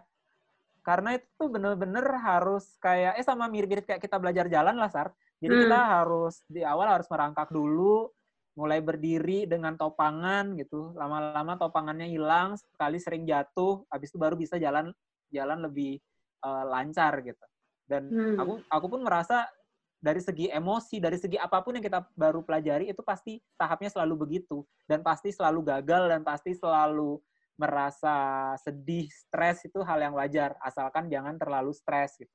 karena itu tuh bener-bener harus kayak eh sama mirip-mirip kayak kita belajar jalan lah sar jadi Hmm. kita harus di awal harus merangkak dulu mulai berdiri dengan topangan gitu lama-lama topangannya hilang sekali sering jatuh habis itu baru bisa jalan jalan lebih eh, lancar gitu dan Hmm. aku aku pun merasa dari segi emosi, dari segi apa pun yang kita baru pelajari itu pasti tahapnya selalu begitu dan pasti selalu gagal dan pasti selalu merasa sedih, stres itu hal yang wajar asalkan jangan terlalu stres gitu.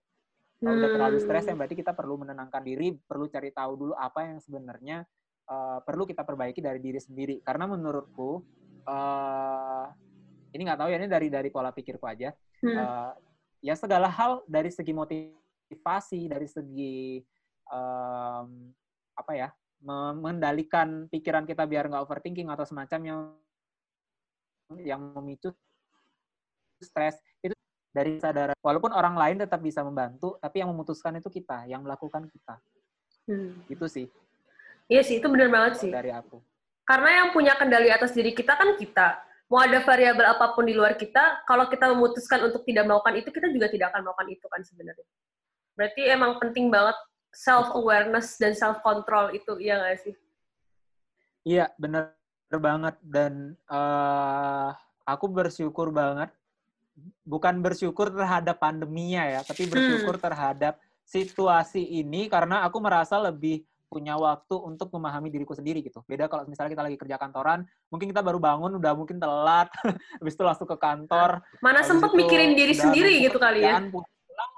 Kalau udah terlalu stres Hmm. ya berarti kita perlu menenangkan diri, perlu cari tahu dulu apa yang sebenarnya eh, perlu kita perbaiki dari diri sendiri. Karena menurutku eh, ini nggak tahu ya ini dari dari pola pikirku aja. Hmm. Eh, ya segala hal dari segi motivasi, dari segi em, apa ya, mengendalikan pikiran kita biar nggak overthinking atau semacamnya yang memicu stres itu dari sadar walaupun orang lain tetap bisa membantu tapi yang memutuskan itu kita yang melakukan kita Hmm. itu sih Iya sih, itu bener banget sih. dari aku Karena yang punya kendali atas diri kita kan kita. Mau ada variabel apa pun di luar kita, kalau kita memutuskan untuk tidak melakukan itu, kita juga tidak akan melakukan itu kan sebenarnya. Berarti emang penting banget self-awareness dan self-control itu, iya nggak sih? Iya, bener banget. Dan uh, aku bersyukur banget, bukan bersyukur terhadap pandeminya ya, tapi bersyukur hmm. terhadap situasi ini karena aku merasa lebih punya waktu untuk memahami diriku sendiri gitu. Beda kalau misalnya kita lagi kerja kantoran, mungkin kita baru bangun udah mungkin telat, habis itu langsung ke kantor. Mana sempet mikirin diri sendiri gitu kali ya? Pulang,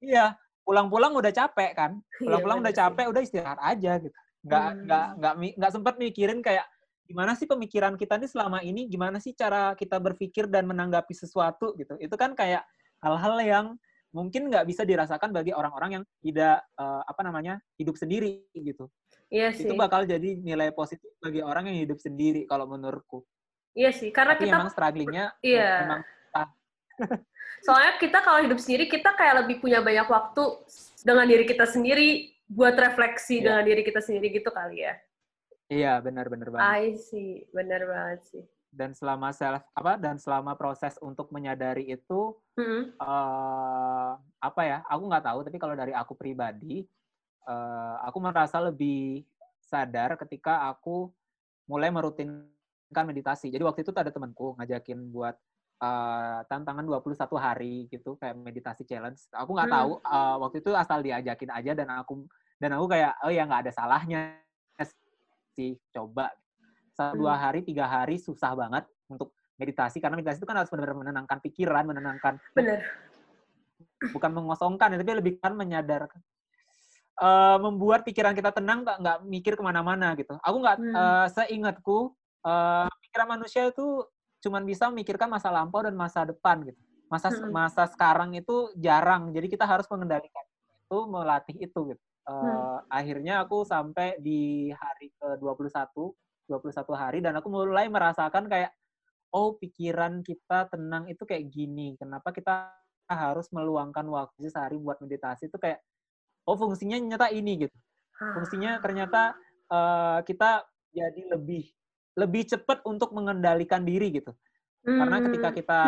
iya, pulang-pulang udah capek kan. Iya, pulang-pulang udah capek, udah istirahat aja gitu. Nggak hmm. nggak nggak nggak sempat mikirin kayak gimana sih pemikiran kita nih selama ini, gimana sih cara kita berpikir dan menanggapi sesuatu gitu. Itu kan kayak hal-hal yang mungkin nggak bisa dirasakan bagi orang-orang yang tidak uh, apa namanya hidup sendiri gitu. Iya sih. Itu bakal jadi nilai positif bagi orang yang hidup sendiri kalau menurutku. Iya sih, karena Tapi kita memang strugglingnya iya. memang Soalnya kita kalau hidup sendiri kita kayak lebih punya banyak waktu dengan diri kita sendiri buat refleksi yeah. dengan diri kita sendiri gitu kali ya. Iya, benar-benar banget. I see, benar banget sih dan selama self apa dan selama proses untuk menyadari itu mm-hmm. uh, apa ya aku nggak tahu tapi kalau dari aku pribadi uh, aku merasa lebih sadar ketika aku mulai merutinkan meditasi jadi waktu itu ada temanku ngajakin buat uh, tantangan 21 hari gitu kayak meditasi challenge aku nggak mm. tahu uh, waktu itu asal diajakin aja dan aku dan aku kayak oh ya nggak ada salahnya sih coba satu dua hmm. hari tiga hari susah banget untuk meditasi karena meditasi itu kan harus benar-benar menenangkan pikiran menenangkan benar bukan mengosongkan tapi lebih kan menyadarkan uh, membuat pikiran kita tenang nggak nggak mikir ke mana-mana gitu aku nggak hmm. uh, seingatku uh, pikiran manusia itu cuman bisa memikirkan masa lampau dan masa depan gitu masa hmm. masa sekarang itu jarang jadi kita harus mengendalikan itu melatih itu gitu uh, hmm. akhirnya aku sampai di hari ke 21 21 hari dan aku mulai merasakan kayak oh pikiran kita tenang itu kayak gini. Kenapa kita harus meluangkan waktu sehari buat meditasi itu kayak oh fungsinya nyata ini gitu. Fungsinya ternyata uh, kita jadi lebih lebih cepat untuk mengendalikan diri gitu. Karena ketika hmm. kita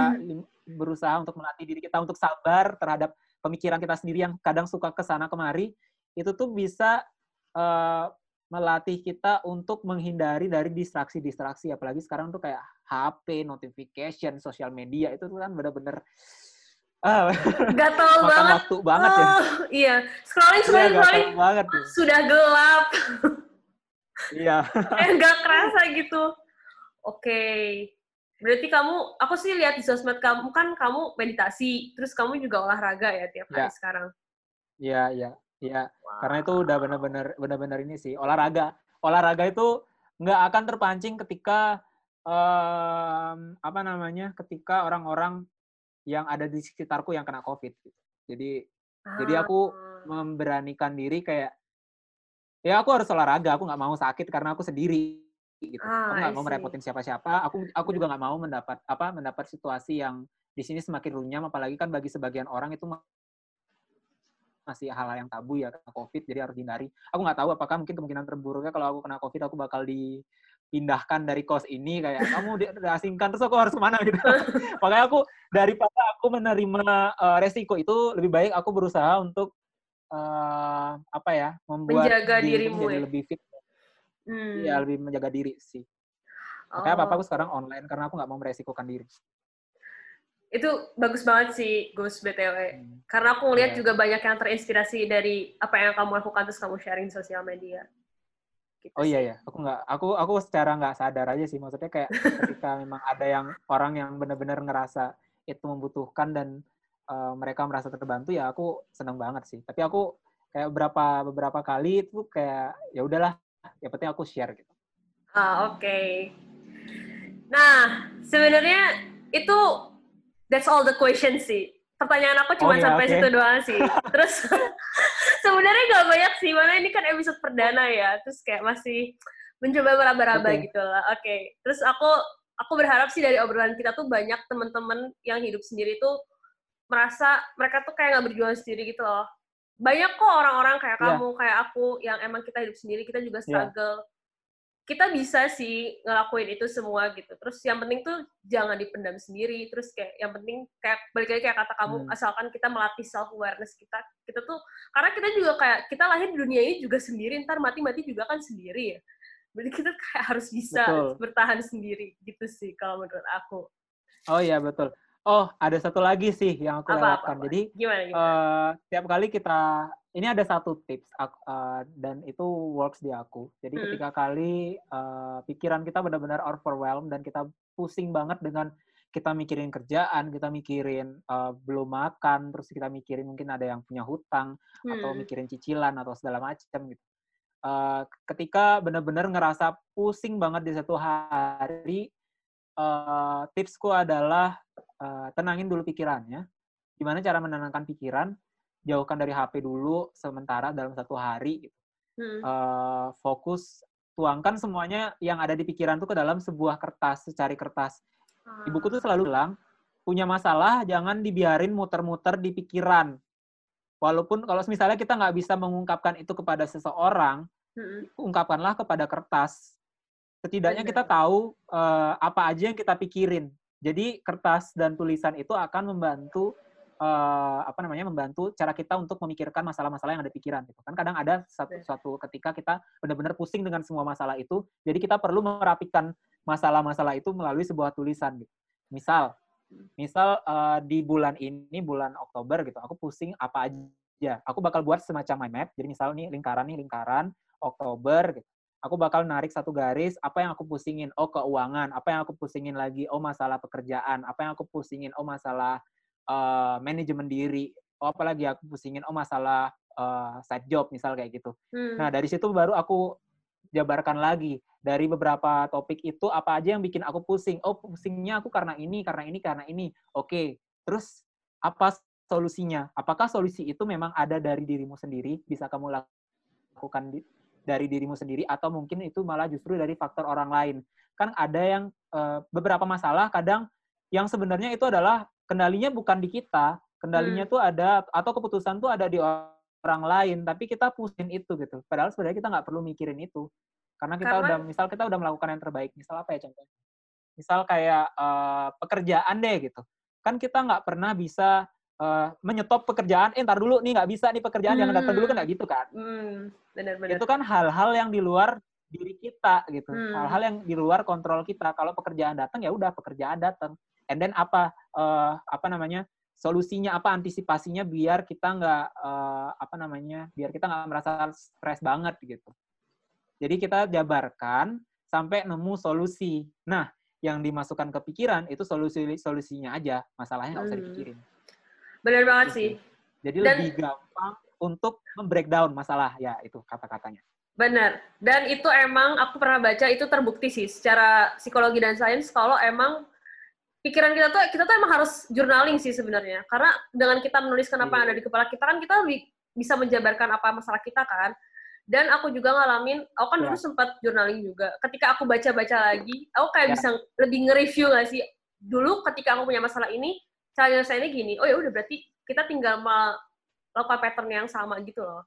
berusaha untuk melatih diri kita untuk sabar terhadap pemikiran kita sendiri yang kadang suka ke sana kemari, itu tuh bisa uh, melatih kita untuk menghindari dari distraksi-distraksi apalagi sekarang tuh kayak HP, notification, sosial media itu tuh kan bener-bener ah, gatel banget. waktu banget ya. oh, ya. Iya, scrolling scrolling iya, scrolling banget tuh. sudah gelap. iya. eh nggak kerasa gitu. Oke. Okay. Berarti kamu, aku sih lihat di sosmed kamu kan kamu meditasi, terus kamu juga olahraga ya tiap hari ya. sekarang. Iya, iya. Iya, wow. karena itu udah benar-benar benar-benar ini sih olahraga. Olahraga itu nggak akan terpancing ketika um, apa namanya? ketika orang-orang yang ada di sekitarku yang kena COVID. Gitu. Jadi ah. jadi aku ah. memberanikan diri kayak ya aku harus olahraga. Aku nggak mau sakit karena aku sendiri gitu. Ah, aku nggak mau merepotin siapa-siapa. Aku aku juga nggak mau mendapat apa mendapat situasi yang di sini semakin runyam apalagi kan bagi sebagian orang itu masih hal, hal yang tabu ya karena COVID, jadi harus dihindari. Aku nggak tahu apakah mungkin kemungkinan terburuknya kalau aku kena COVID, aku bakal dipindahkan dari kos ini kayak kamu diasingkan terus aku harus ke mana gitu. Makanya aku daripada aku menerima uh, resiko itu lebih baik aku berusaha untuk uh, apa ya membuat menjaga diri dirimu jadi ya? lebih fit. Hmm. Ya lebih menjaga diri sih. Makanya oh. apa aku sekarang online karena aku nggak mau meresikokan diri itu bagus banget sih Gus BTW. Hmm. Karena aku ngeliat yeah. juga banyak yang terinspirasi dari apa yang kamu lakukan terus kamu sharing di sosial media. Gitu oh iya ya, aku nggak, aku aku secara nggak sadar aja sih maksudnya kayak ketika memang ada yang orang yang benar-benar ngerasa itu membutuhkan dan uh, mereka merasa terbantu ya aku seneng banget sih. Tapi aku kayak beberapa beberapa kali itu kayak ya udahlah, ya penting aku share gitu. Ah oke. Okay. Nah sebenarnya itu that's all the question sih. Pertanyaan aku cuma oh, iya, sampai okay. situ doang sih. Terus sebenarnya gak banyak sih, mana ini kan episode perdana ya. Terus kayak masih mencoba meraba-raba okay. gitu lah. Oke. Okay. Terus aku aku berharap sih dari obrolan kita tuh banyak teman-teman yang hidup sendiri tuh merasa mereka tuh kayak nggak berjuang sendiri gitu loh. Banyak kok orang-orang kayak yeah. kamu, kayak aku yang emang kita hidup sendiri, kita juga iya. struggle. Yeah kita bisa sih ngelakuin itu semua gitu. Terus yang penting tuh jangan dipendam sendiri. Terus kayak yang penting kayak balik lagi kayak kata kamu hmm. asalkan kita melatih self awareness kita. Kita tuh karena kita juga kayak kita lahir di dunia ini juga sendiri, ntar mati-mati juga kan sendiri ya. Berarti kita kayak harus bisa betul. bertahan sendiri gitu sih kalau menurut aku. Oh iya betul. Oh, ada satu lagi sih yang aku apa, lakukan. Apa, apa. Jadi, gimana, gimana? Uh, tiap kali kita ini ada satu tips uh, dan itu works di aku. Jadi hmm. ketika kali uh, pikiran kita benar-benar overwhelmed dan kita pusing banget dengan kita mikirin kerjaan, kita mikirin uh, belum makan, terus kita mikirin mungkin ada yang punya hutang hmm. atau mikirin cicilan atau segala macam gitu. Uh, ketika benar-benar ngerasa pusing banget di satu hari, uh, tipsku adalah uh, tenangin dulu pikirannya. Gimana cara menenangkan pikiran? Jauhkan dari HP dulu sementara dalam satu hari. Gitu. Hmm. Uh, fokus, tuangkan semuanya yang ada di pikiran tuh ke dalam sebuah kertas, secari kertas. Hmm. Ibuku tuh selalu bilang, punya masalah jangan dibiarin muter-muter di pikiran. Walaupun kalau misalnya kita nggak bisa mengungkapkan itu kepada seseorang, hmm. ungkapkanlah kepada kertas. Setidaknya kita tahu uh, apa aja yang kita pikirin. Jadi kertas dan tulisan itu akan membantu uh, apa namanya membantu cara kita untuk memikirkan masalah-masalah yang ada di pikiran gitu kan. Kadang ada satu suatu ketika kita benar-benar pusing dengan semua masalah itu jadi kita perlu merapikan masalah-masalah itu melalui sebuah tulisan gitu. Misal misal uh, di bulan ini bulan Oktober gitu aku pusing apa aja. Aku bakal buat semacam mind map jadi misal nih lingkaran nih lingkaran Oktober gitu aku bakal narik satu garis apa yang aku pusingin? Oh keuangan. Apa yang aku pusingin lagi? Oh masalah pekerjaan. Apa yang aku pusingin? Oh masalah uh, manajemen diri. Oh apalagi aku pusingin? Oh masalah uh, side job misal kayak gitu. Hmm. nah dari situ baru aku jabarkan lagi. Dari beberapa topik itu apa aja yang bikin aku pusing? Oh pusingnya aku karena ini karena ini karena ini. Oke okay. terus apa solusinya? Apakah solusi itu memang ada dari dirimu sendiri? Bisa kamu lakukan di, dari dirimu sendiri atau mungkin itu malah justru dari faktor orang lain. Kan ada yang uh, beberapa masalah kadang yang sebenarnya itu adalah kendalinya bukan di kita, kendalinya hmm. tuh ada atau keputusan tuh ada di orang lain, tapi kita pusing itu gitu. Padahal sebenarnya kita nggak perlu mikirin itu. Karena kita Karena... udah misal kita udah melakukan yang terbaik. Misal apa ya contohnya? Misal kayak uh, pekerjaan deh gitu. Kan kita nggak pernah bisa uh, menyetop pekerjaan, eh ntar dulu nih nggak bisa nih pekerjaan hmm. yang datang dulu kan nggak gitu kan? Hmm. Benar-benar. Itu kan hal-hal yang di luar diri kita gitu, hmm. hal-hal yang di luar kontrol kita. Kalau pekerjaan datang ya udah pekerjaan datang. And then apa uh, apa namanya solusinya apa antisipasinya biar kita nggak uh, apa namanya biar kita nggak merasa stres banget gitu. Jadi kita jabarkan sampai nemu solusi. Nah, yang dimasukkan ke pikiran itu solusi solusinya aja, masalahnya nggak usah hmm. dipikirin. Benar banget sih. Jadi Dan, lebih gampang untuk membreakdown masalah ya itu kata-katanya. Benar. Dan itu emang aku pernah baca itu terbukti sih secara psikologi dan sains kalau emang pikiran kita tuh kita tuh emang harus journaling sih sebenarnya. Karena dengan kita menuliskan apa yang ada di kepala kita kan kita lebih bisa menjabarkan apa masalah kita kan. Dan aku juga ngalamin, aku kan ya. dulu sempat journaling juga. Ketika aku baca-baca lagi, aku kayak ya. bisa lebih nge-review gak sih? Dulu ketika aku punya masalah ini, cara nyelesainnya gini, oh ya udah berarti kita tinggal melakukan pattern yang sama gitu loh.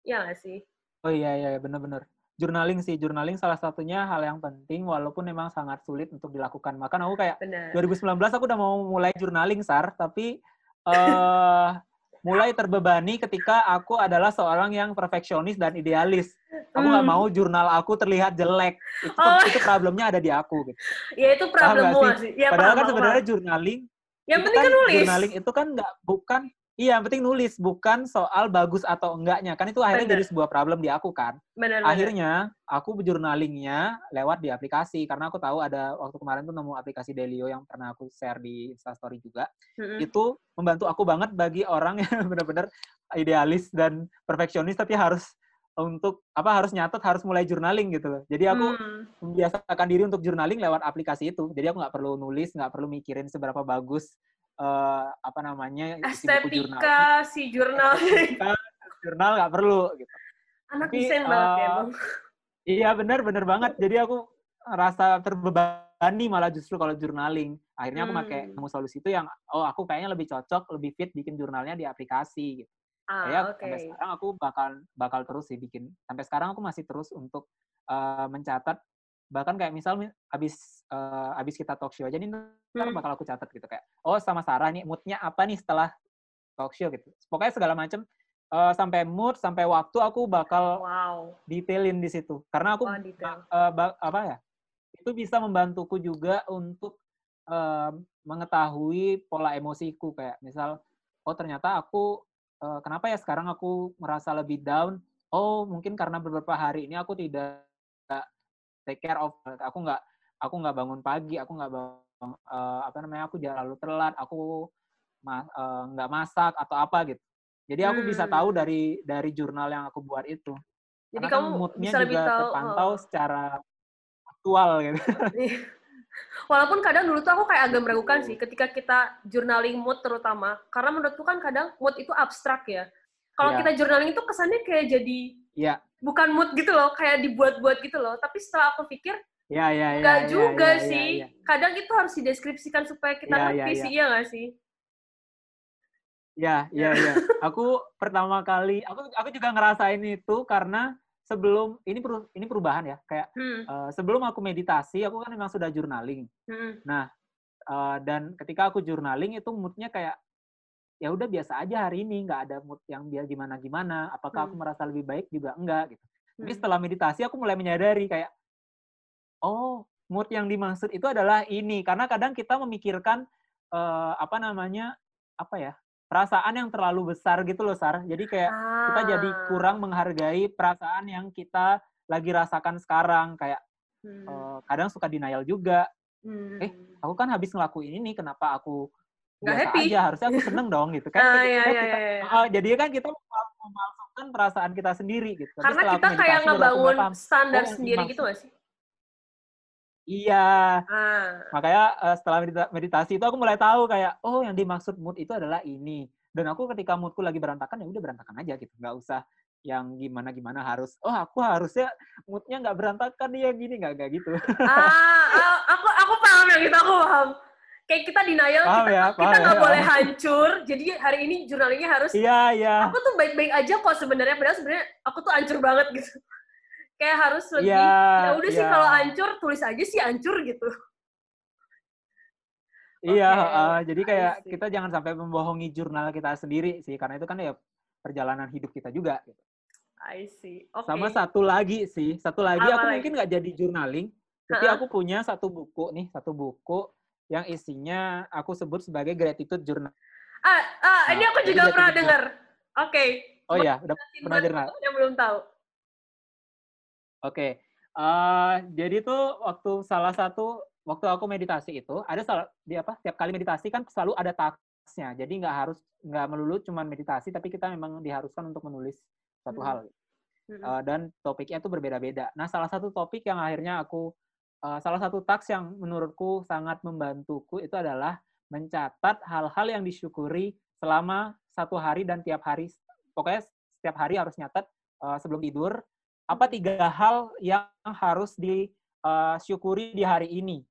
Iya nggak sih? Oh iya, iya, iya bener-bener. Journaling sih, journaling salah satunya hal yang penting walaupun memang sangat sulit untuk dilakukan. Maka aku kayak Bener. 2019 aku udah mau mulai journaling, Sar, tapi uh, mulai terbebani ketika aku adalah seorang yang perfeksionis dan idealis. Aku nggak hmm. mau jurnal aku terlihat jelek. Itu, oh. itu problemnya ada di aku. Gitu. Ya itu problemmu sih. Ya, Padahal kan sebenarnya journaling yang penting kan, kan nulis. Journaling itu kan nggak bukan Iya, yang penting nulis, bukan soal bagus atau enggaknya. Kan itu akhirnya bener. jadi sebuah problem di aku kan. Bener, akhirnya aku journalingnya lewat di aplikasi karena aku tahu ada waktu kemarin tuh nemu aplikasi Delio yang pernah aku share di Instastory juga. Mm-hmm. Itu membantu aku banget bagi orang yang benar-benar idealis dan perfeksionis tapi harus untuk apa harus nyatet harus mulai journaling gitu loh. Jadi aku hmm. membiasakan diri untuk journaling lewat aplikasi itu. Jadi aku nggak perlu nulis, nggak perlu mikirin seberapa bagus uh, apa namanya estetika si jurnal. jurnal nggak perlu gitu. Anak Tapi, desain uh, banget ya, Bang. Iya, benar benar banget. Jadi aku rasa terbebani malah justru kalau journaling. Akhirnya aku pakai hmm. nemu solusi itu yang oh aku kayaknya lebih cocok, lebih fit bikin jurnalnya di aplikasi gitu. Ah, ya okay. sampai sekarang aku bakal bakal terus sih bikin. Sampai sekarang aku masih terus untuk uh, mencatat bahkan kayak misal abis uh, abis kita talk show aja nih ntar bakal aku catat gitu kayak oh sama Sarah nih moodnya apa nih setelah talk show? gitu. Pokoknya segala macam uh, sampai mood sampai waktu aku bakal wow. detailin di situ. Karena aku oh, uh, apa ya itu bisa membantuku juga untuk uh, mengetahui pola emosiku kayak misal oh ternyata aku uh, kenapa ya sekarang aku merasa lebih down? Oh mungkin karena beberapa hari ini aku tidak take care of aku nggak aku nggak bangun pagi aku nggak bangun uh, apa namanya aku jangan lalu telat aku nggak uh, masak atau apa gitu jadi aku hmm. bisa tahu dari dari jurnal yang aku buat itu jadi Karena kan kamu kan moodnya bisa juga tahu, terpantau oh. secara aktual gitu iya. Walaupun kadang dulu tuh aku kayak agak meragukan sih ketika kita journaling mood terutama. Karena menurutku kan kadang mood itu abstrak ya. Kalau yeah. kita journaling itu kesannya kayak jadi yeah bukan mood gitu loh, kayak dibuat-buat gitu loh. Tapi setelah aku pikir, ya, ya, ya, enggak ya, juga ya, ya, sih. Ya, ya. Kadang itu harus dideskripsikan supaya kita ya, ngerti ya, sih, ya nggak sih? Ya, ya, ya. aku pertama kali, aku aku juga ngerasain itu karena sebelum ini per, ini perubahan ya, kayak hmm. uh, sebelum aku meditasi, aku kan memang sudah journaling. Hmm. Nah, uh, dan ketika aku journaling itu moodnya kayak ya udah biasa aja hari ini nggak ada mood yang dia gimana gimana apakah hmm. aku merasa lebih baik juga enggak gitu tapi hmm. setelah meditasi aku mulai menyadari kayak oh mood yang dimaksud itu adalah ini karena kadang kita memikirkan uh, apa namanya apa ya perasaan yang terlalu besar gitu loh sar jadi kayak ah. kita jadi ah. kurang menghargai perasaan yang kita lagi rasakan sekarang kayak hmm. uh, kadang suka denial juga hmm. eh aku kan habis ngelakuin ini kenapa aku nggak happy. aja harusnya aku seneng dong gitu kan. Ah, iya, iya, iya, iya. Uh, jadi kan kita memalsukan perasaan kita sendiri gitu. Karena kita kayak ngebangun standar oh, sendiri gitu gak sih? Iya, ah. makanya uh, setelah meditasi itu aku mulai tahu kayak oh yang dimaksud mood itu adalah ini. Dan aku ketika moodku lagi berantakan ya udah berantakan aja gitu, nggak usah yang gimana gimana harus oh aku harusnya moodnya nggak berantakan ya gini. Nggak nggak gitu. Ah, ah, aku aku paham yang itu aku paham kayak kita denial paham kita ya, kita nggak ya, boleh hancur jadi hari ini jurnalnya harus iya iya aku tuh baik-baik aja kok sebenarnya padahal sebenarnya aku tuh hancur banget gitu kayak harus lebih ya, ya udah ya. sih kalau hancur tulis aja sih hancur gitu iya okay. uh, jadi kayak kita jangan sampai membohongi jurnal kita sendiri sih karena itu kan ya perjalanan hidup kita juga gitu. I see. Okay. Sama satu lagi sih, satu lagi Apa aku lagi? mungkin nggak jadi journaling, tapi aku punya satu buku nih, satu buku yang isinya aku sebut sebagai gratitude journal. Ah, ah nah, ini aku juga pernah dengar. Oke. Okay. Oh iya, udah pernah jurnal. Yang belum tahu. Oke. Okay. Uh, jadi tuh waktu salah satu waktu aku meditasi itu ada salah di apa? Tiap kali meditasi kan selalu ada tasknya. Jadi nggak harus nggak melulu cuma meditasi, tapi kita memang diharuskan untuk menulis satu hmm. hal. Uh, dan topiknya itu berbeda-beda. Nah, salah satu topik yang akhirnya aku uh, salah satu taks yang menurutku sangat membantuku itu adalah mencatat hal-hal yang disyukuri selama satu hari dan tiap hari. Pokoknya setiap hari harus nyatat uh, sebelum tidur apa tiga hal yang harus disyukuri di hari ini.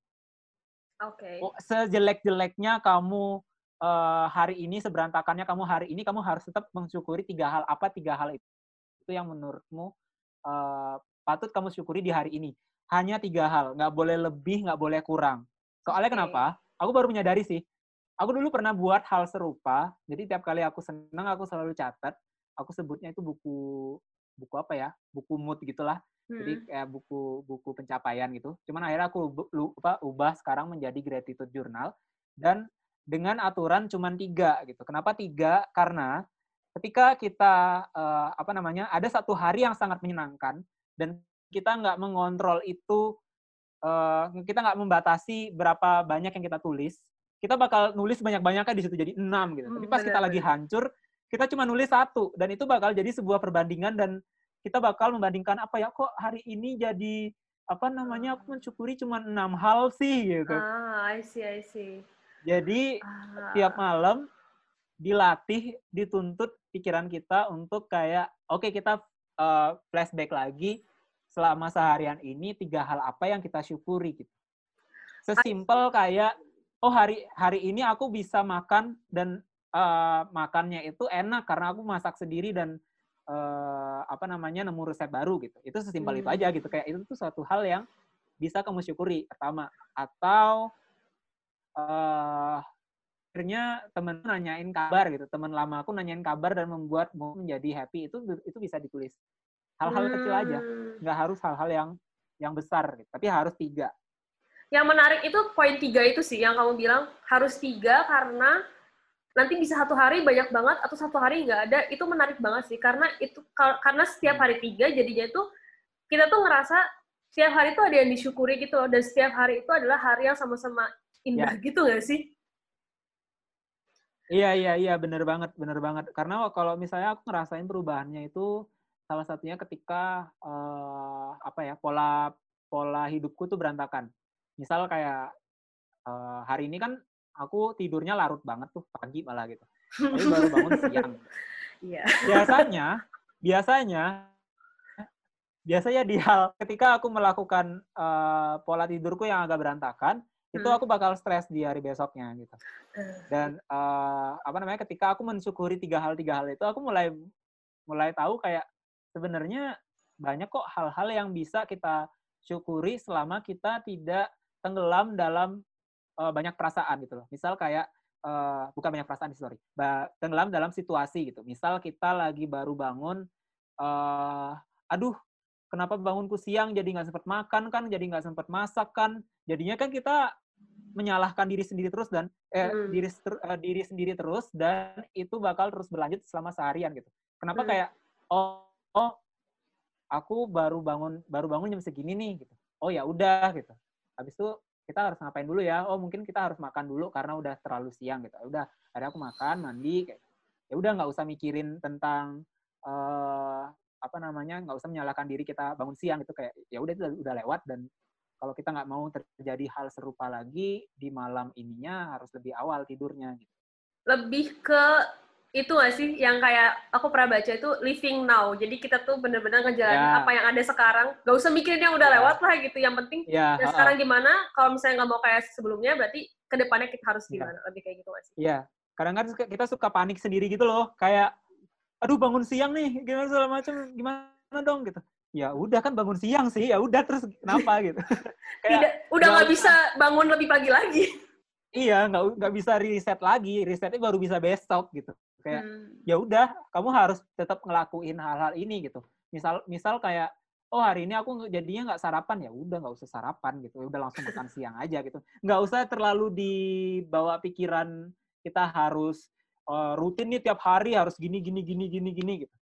Oke. Okay. Oh, sejelek-jeleknya kamu uh, hari ini, seberantakannya kamu hari ini, kamu harus tetap mensyukuri tiga hal. Apa tiga hal itu? Itu yang menurutmu uh, patut kamu syukuri di hari ini hanya tiga hal, nggak boleh lebih, nggak boleh kurang. Soalnya okay. kenapa? Aku baru menyadari sih. Aku dulu pernah buat hal serupa. Jadi tiap kali aku senang, aku selalu catat. Aku sebutnya itu buku buku apa ya? Buku mood gitulah. Hmm. Jadi kayak buku buku pencapaian gitu. Cuman akhirnya aku lupa ubah sekarang menjadi gratitude journal dan dengan aturan cuman tiga gitu. Kenapa tiga? Karena ketika kita uh, apa namanya ada satu hari yang sangat menyenangkan dan kita nggak mengontrol itu, uh, kita nggak membatasi berapa banyak yang kita tulis, kita bakal nulis banyak-banyaknya di situ jadi enam gitu. Hmm, Tapi pas bener, kita lagi hancur, kita cuma nulis satu dan itu bakal jadi sebuah perbandingan dan kita bakal membandingkan apa ya kok hari ini jadi apa namanya aku mensyukuri cuma enam hal sih gitu. Ah, I see, I see. Jadi ah. tiap malam dilatih, dituntut pikiran kita untuk kayak oke okay, kita uh, flashback lagi selama seharian ini tiga hal apa yang kita syukuri gitu. Sesimpel kayak oh hari hari ini aku bisa makan dan uh, makannya itu enak karena aku masak sendiri dan uh, apa namanya nemu resep baru gitu. Itu sesimpel hmm. itu aja gitu. Kayak itu tuh suatu hal yang bisa kamu syukuri pertama. Atau uh, akhirnya temen nanyain kabar gitu. Temen lama aku nanyain kabar dan membuatmu menjadi happy itu itu bisa ditulis. Hal-hal hmm. kecil aja. Hmm. Nggak harus hal-hal yang yang besar gitu. Tapi harus tiga. Yang menarik itu poin tiga itu sih yang kamu bilang harus tiga karena nanti bisa satu hari banyak banget atau satu hari nggak ada itu menarik banget sih karena itu karena setiap hari tiga jadinya itu kita tuh ngerasa setiap hari itu ada yang disyukuri gitu loh dan setiap hari itu adalah hari yang sama-sama indah ya. gitu nggak sih? Iya iya iya bener banget bener banget karena kalau misalnya aku ngerasain perubahannya itu salah satunya ketika uh, apa ya pola pola hidupku tuh berantakan. Misal kayak uh, hari ini kan aku tidurnya larut banget tuh pagi malah gitu. Tapi baru bangun siang. Iya. Biasanya, biasanya, biasanya di hal ketika aku melakukan uh, pola tidurku yang agak berantakan, hmm. itu aku bakal stres di hari besoknya gitu. Dan uh, apa namanya, ketika aku mensyukuri tiga hal tiga hal itu, aku mulai mulai tahu kayak sebenarnya banyak kok hal-hal yang bisa kita syukuri selama kita tidak tenggelam dalam uh, banyak perasaan gitu loh. Misal kayak uh, bukan banyak perasaan sorry, tenggelam dalam situasi gitu. Misal kita lagi baru bangun, uh, aduh kenapa bangunku siang jadi nggak sempat makan kan, jadi nggak sempat masak kan, jadinya kan kita menyalahkan diri sendiri terus dan eh, hmm. diri uh, diri sendiri terus dan itu bakal terus berlanjut selama seharian gitu. Kenapa hmm. kayak oh, oh aku baru bangun baru bangun jam segini nih gitu. Oh ya udah gitu. Habis itu kita harus ngapain dulu ya? Oh mungkin kita harus makan dulu karena udah terlalu siang gitu. Udah, hari aku makan, mandi, kayak ya udah nggak usah mikirin tentang uh, apa namanya, nggak usah menyalahkan diri kita bangun siang gitu kayak ya udah itu udah lewat dan kalau kita nggak mau terjadi hal serupa lagi di malam ininya harus lebih awal tidurnya gitu. Lebih ke itu gak sih yang kayak aku pernah baca itu living now. Jadi kita tuh bener-bener ngejalanin yeah. apa yang ada sekarang. Gak usah mikirin yang udah yeah. lewat lah gitu. Yang penting yeah. ya sekarang gimana. Kalau misalnya nggak mau kayak sebelumnya, berarti ke depannya kita harus iya. gimana. Yeah. Lebih kayak gitu gak sih? Iya. Yeah. Kadang-kadang kita suka panik sendiri gitu loh. Kayak, aduh bangun siang nih, gimana segala macam, gimana dong gitu. Ya udah kan bangun siang sih, ya udah terus kenapa gitu. kayak, Tidak, udah nggak bisa bangun lebih pagi lagi. Iya, nggak nggak bisa reset lagi. Resetnya baru bisa besok gitu kayak hmm. ya udah kamu harus tetap ngelakuin hal-hal ini gitu. Misal misal kayak oh hari ini aku jadinya nggak sarapan ya udah nggak usah sarapan gitu. Ya udah langsung makan siang aja gitu. Nggak usah terlalu dibawa pikiran kita harus uh, rutin nih tiap hari harus gini gini gini gini gini gitu.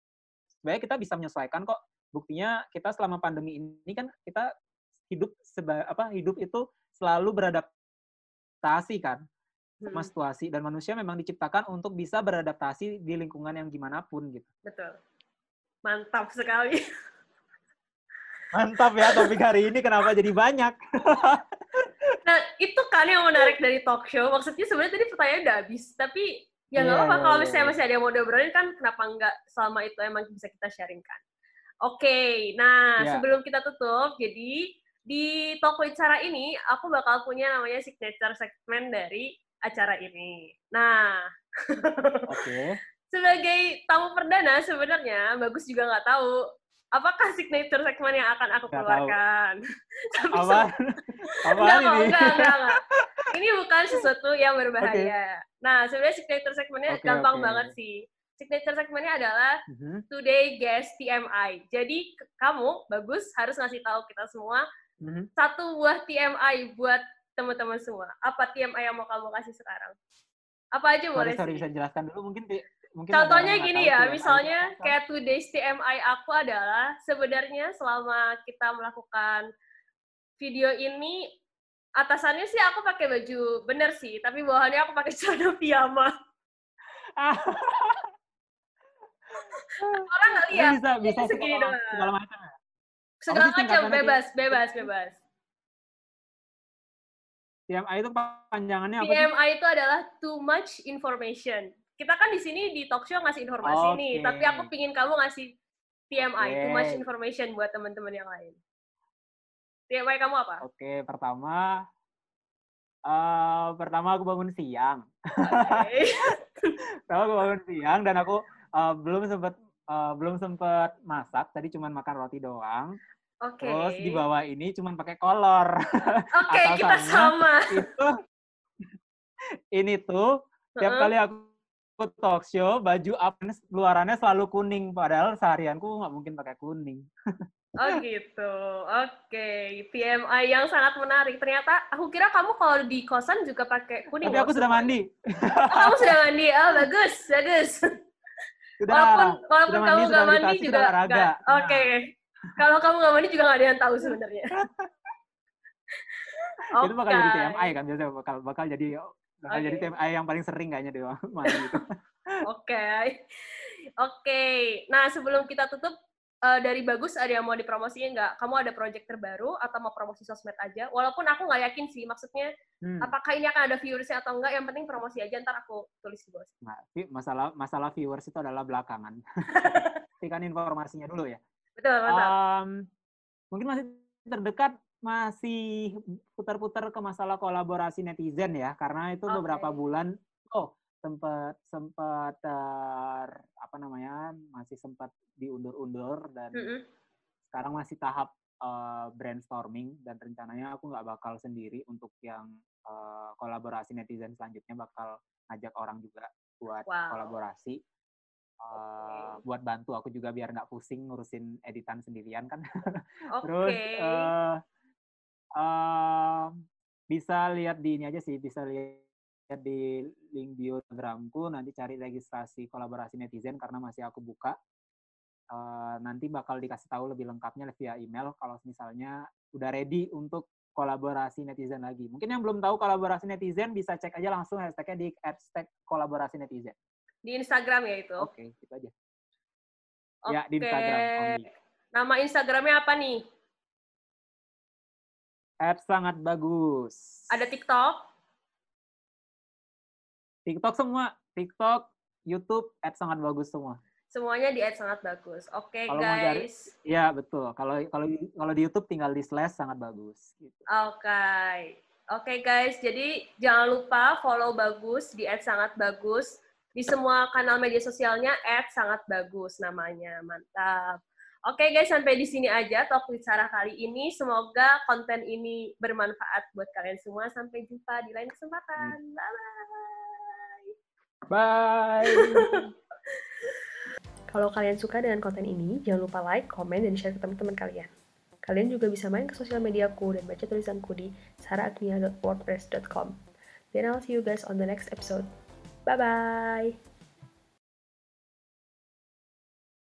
Sebenarnya kita bisa menyesuaikan kok. Buktinya kita selama pandemi ini kan kita hidup seba, apa hidup itu selalu beradaptasi kan sama hmm. dan manusia memang diciptakan untuk bisa beradaptasi di lingkungan yang gimana pun gitu. Betul. Mantap sekali. Mantap ya topik hari ini kenapa jadi banyak. nah, itu kan yang menarik dari talk show. Maksudnya sebenarnya tadi pertanyaan udah habis, tapi ya nggak yeah, apa-apa yeah, kalau iya, misalnya masih ada yang mau diobrolin kan kenapa nggak selama itu emang bisa kita sharingkan. Oke, okay, nah yeah. sebelum kita tutup, jadi di Talk with Sarah ini aku bakal punya namanya signature segment dari acara ini. Nah, okay. sebagai tamu perdana sebenarnya bagus juga nggak tahu apakah signature segmen yang akan aku keluarkan. Apa? Apa enggak, ini? Enggak, enggak, enggak. Ini bukan sesuatu yang berbahaya. Okay. Nah, sebenarnya signature segmennya okay, gampang okay. banget sih. Signature segmennya adalah uh mm-hmm. -huh. Today Guest TMI. Jadi kamu bagus harus ngasih tahu kita semua uh mm-hmm. -huh. satu buah TMI buat teman-teman semua. Apa TMI yang mau kamu kasih sekarang? Apa aja boleh sorry, sih? bisa jelaskan dulu mungkin mungkin Contohnya gini ya, misalnya kayak today's TMI aku adalah sebenarnya selama kita melakukan video ini atasannya sih aku pakai baju bener sih, tapi bawahannya aku pakai celana piyama. Orang nggak lihat. Bisa, bisa segini doang. Segala macam. Ya? Segala macam bebas, bebas, bebas. TMI itu panjangannya apa TMI itu adalah too much information. Kita kan di sini di talk show ngasih informasi okay. nih, tapi aku pingin kamu ngasih TMI, okay. too much information buat teman-teman yang lain. TMI kamu apa? Oke, okay, pertama uh, pertama aku bangun siang. Okay. pertama aku bangun siang dan aku uh, belum sempat uh, belum sempet masak, tadi cuma makan roti doang. Oke. Terus di bawah ini cuma pakai kolor. Oke, kita sama. Itu ini tuh tiap kali aku talk show baju apa luarannya selalu kuning padahal seharianku nggak mungkin pakai kuning. Oh gitu, oke. Okay. TMI yang sangat menarik. Ternyata aku kira kamu kalau di kosan juga pakai kuning. Tapi aku sudah mandi. Oh, kamu sudah mandi, oh bagus, bagus. Sudah, walaupun walaupun sudah kamu nggak mandi juga. Oke. Okay. Nah. Kalau kamu nggak mandi juga nggak ada yang tahu sebenarnya. okay. Itu bakal jadi TMI kan biasanya bakal bakal jadi bakal okay. jadi TMI yang paling sering kayaknya di mandi itu. Oke. Oke. Nah, sebelum kita tutup uh, dari bagus ada yang mau dipromosiin nggak? Kamu ada project terbaru atau mau promosi sosmed aja? Walaupun aku nggak yakin sih, maksudnya hmm. apakah ini akan ada viewersnya atau enggak? Yang penting promosi aja, ntar aku tulis di bawah. Nah, masalah masalah viewers itu adalah belakangan. Pastikan informasinya dulu ya. Betul, betul. Um, mungkin masih terdekat masih putar-putar ke masalah kolaborasi netizen ya, karena itu okay. beberapa bulan. Oh, sempat sempat uh, apa namanya masih sempat diundur-undur dan mm -hmm. sekarang masih tahap uh, brainstorming dan rencananya aku nggak bakal sendiri untuk yang uh, kolaborasi netizen selanjutnya bakal ngajak orang juga buat wow. kolaborasi uh, okay. buat bantu aku juga biar nggak pusing ngurusin editan sendirian kan okay. terus uh, uh, bisa lihat di ini aja sih bisa lihat di link bio Instagramku nanti cari registrasi kolaborasi netizen karena masih aku buka uh, nanti bakal dikasih tahu lebih lengkapnya via email kalau misalnya udah ready untuk kolaborasi netizen lagi mungkin yang belum tahu kolaborasi netizen bisa cek aja langsung hashtagnya di hashtag kolaborasi netizen di Instagram ya itu oke okay, itu aja okay. ya di Instagram only. nama Instagramnya apa nih Apps sangat bagus. Ada TikTok? TikTok semua, TikTok, YouTube, ads sangat bagus semua. Semuanya di ads sangat bagus. Oke okay, guys. Iya betul. Kalau kalau kalau di YouTube tinggal di slash sangat bagus. Gitu. Oke. Okay. Oke okay, guys, jadi jangan lupa follow bagus di ads sangat bagus di semua kanal media sosialnya ads sangat bagus namanya mantap. Oke okay guys, sampai di sini aja talk with Sarah kali ini. Semoga konten ini bermanfaat buat kalian semua. Sampai jumpa di lain kesempatan. Bye bye. Bye. Kalau kalian suka dengan konten ini, jangan lupa like, komen, dan share ke teman-teman kalian. Kalian juga bisa main ke sosial mediaku dan baca tulisanku di sarahagnia.wordpress.com. Then I'll see you guys on the next episode. Bye-bye!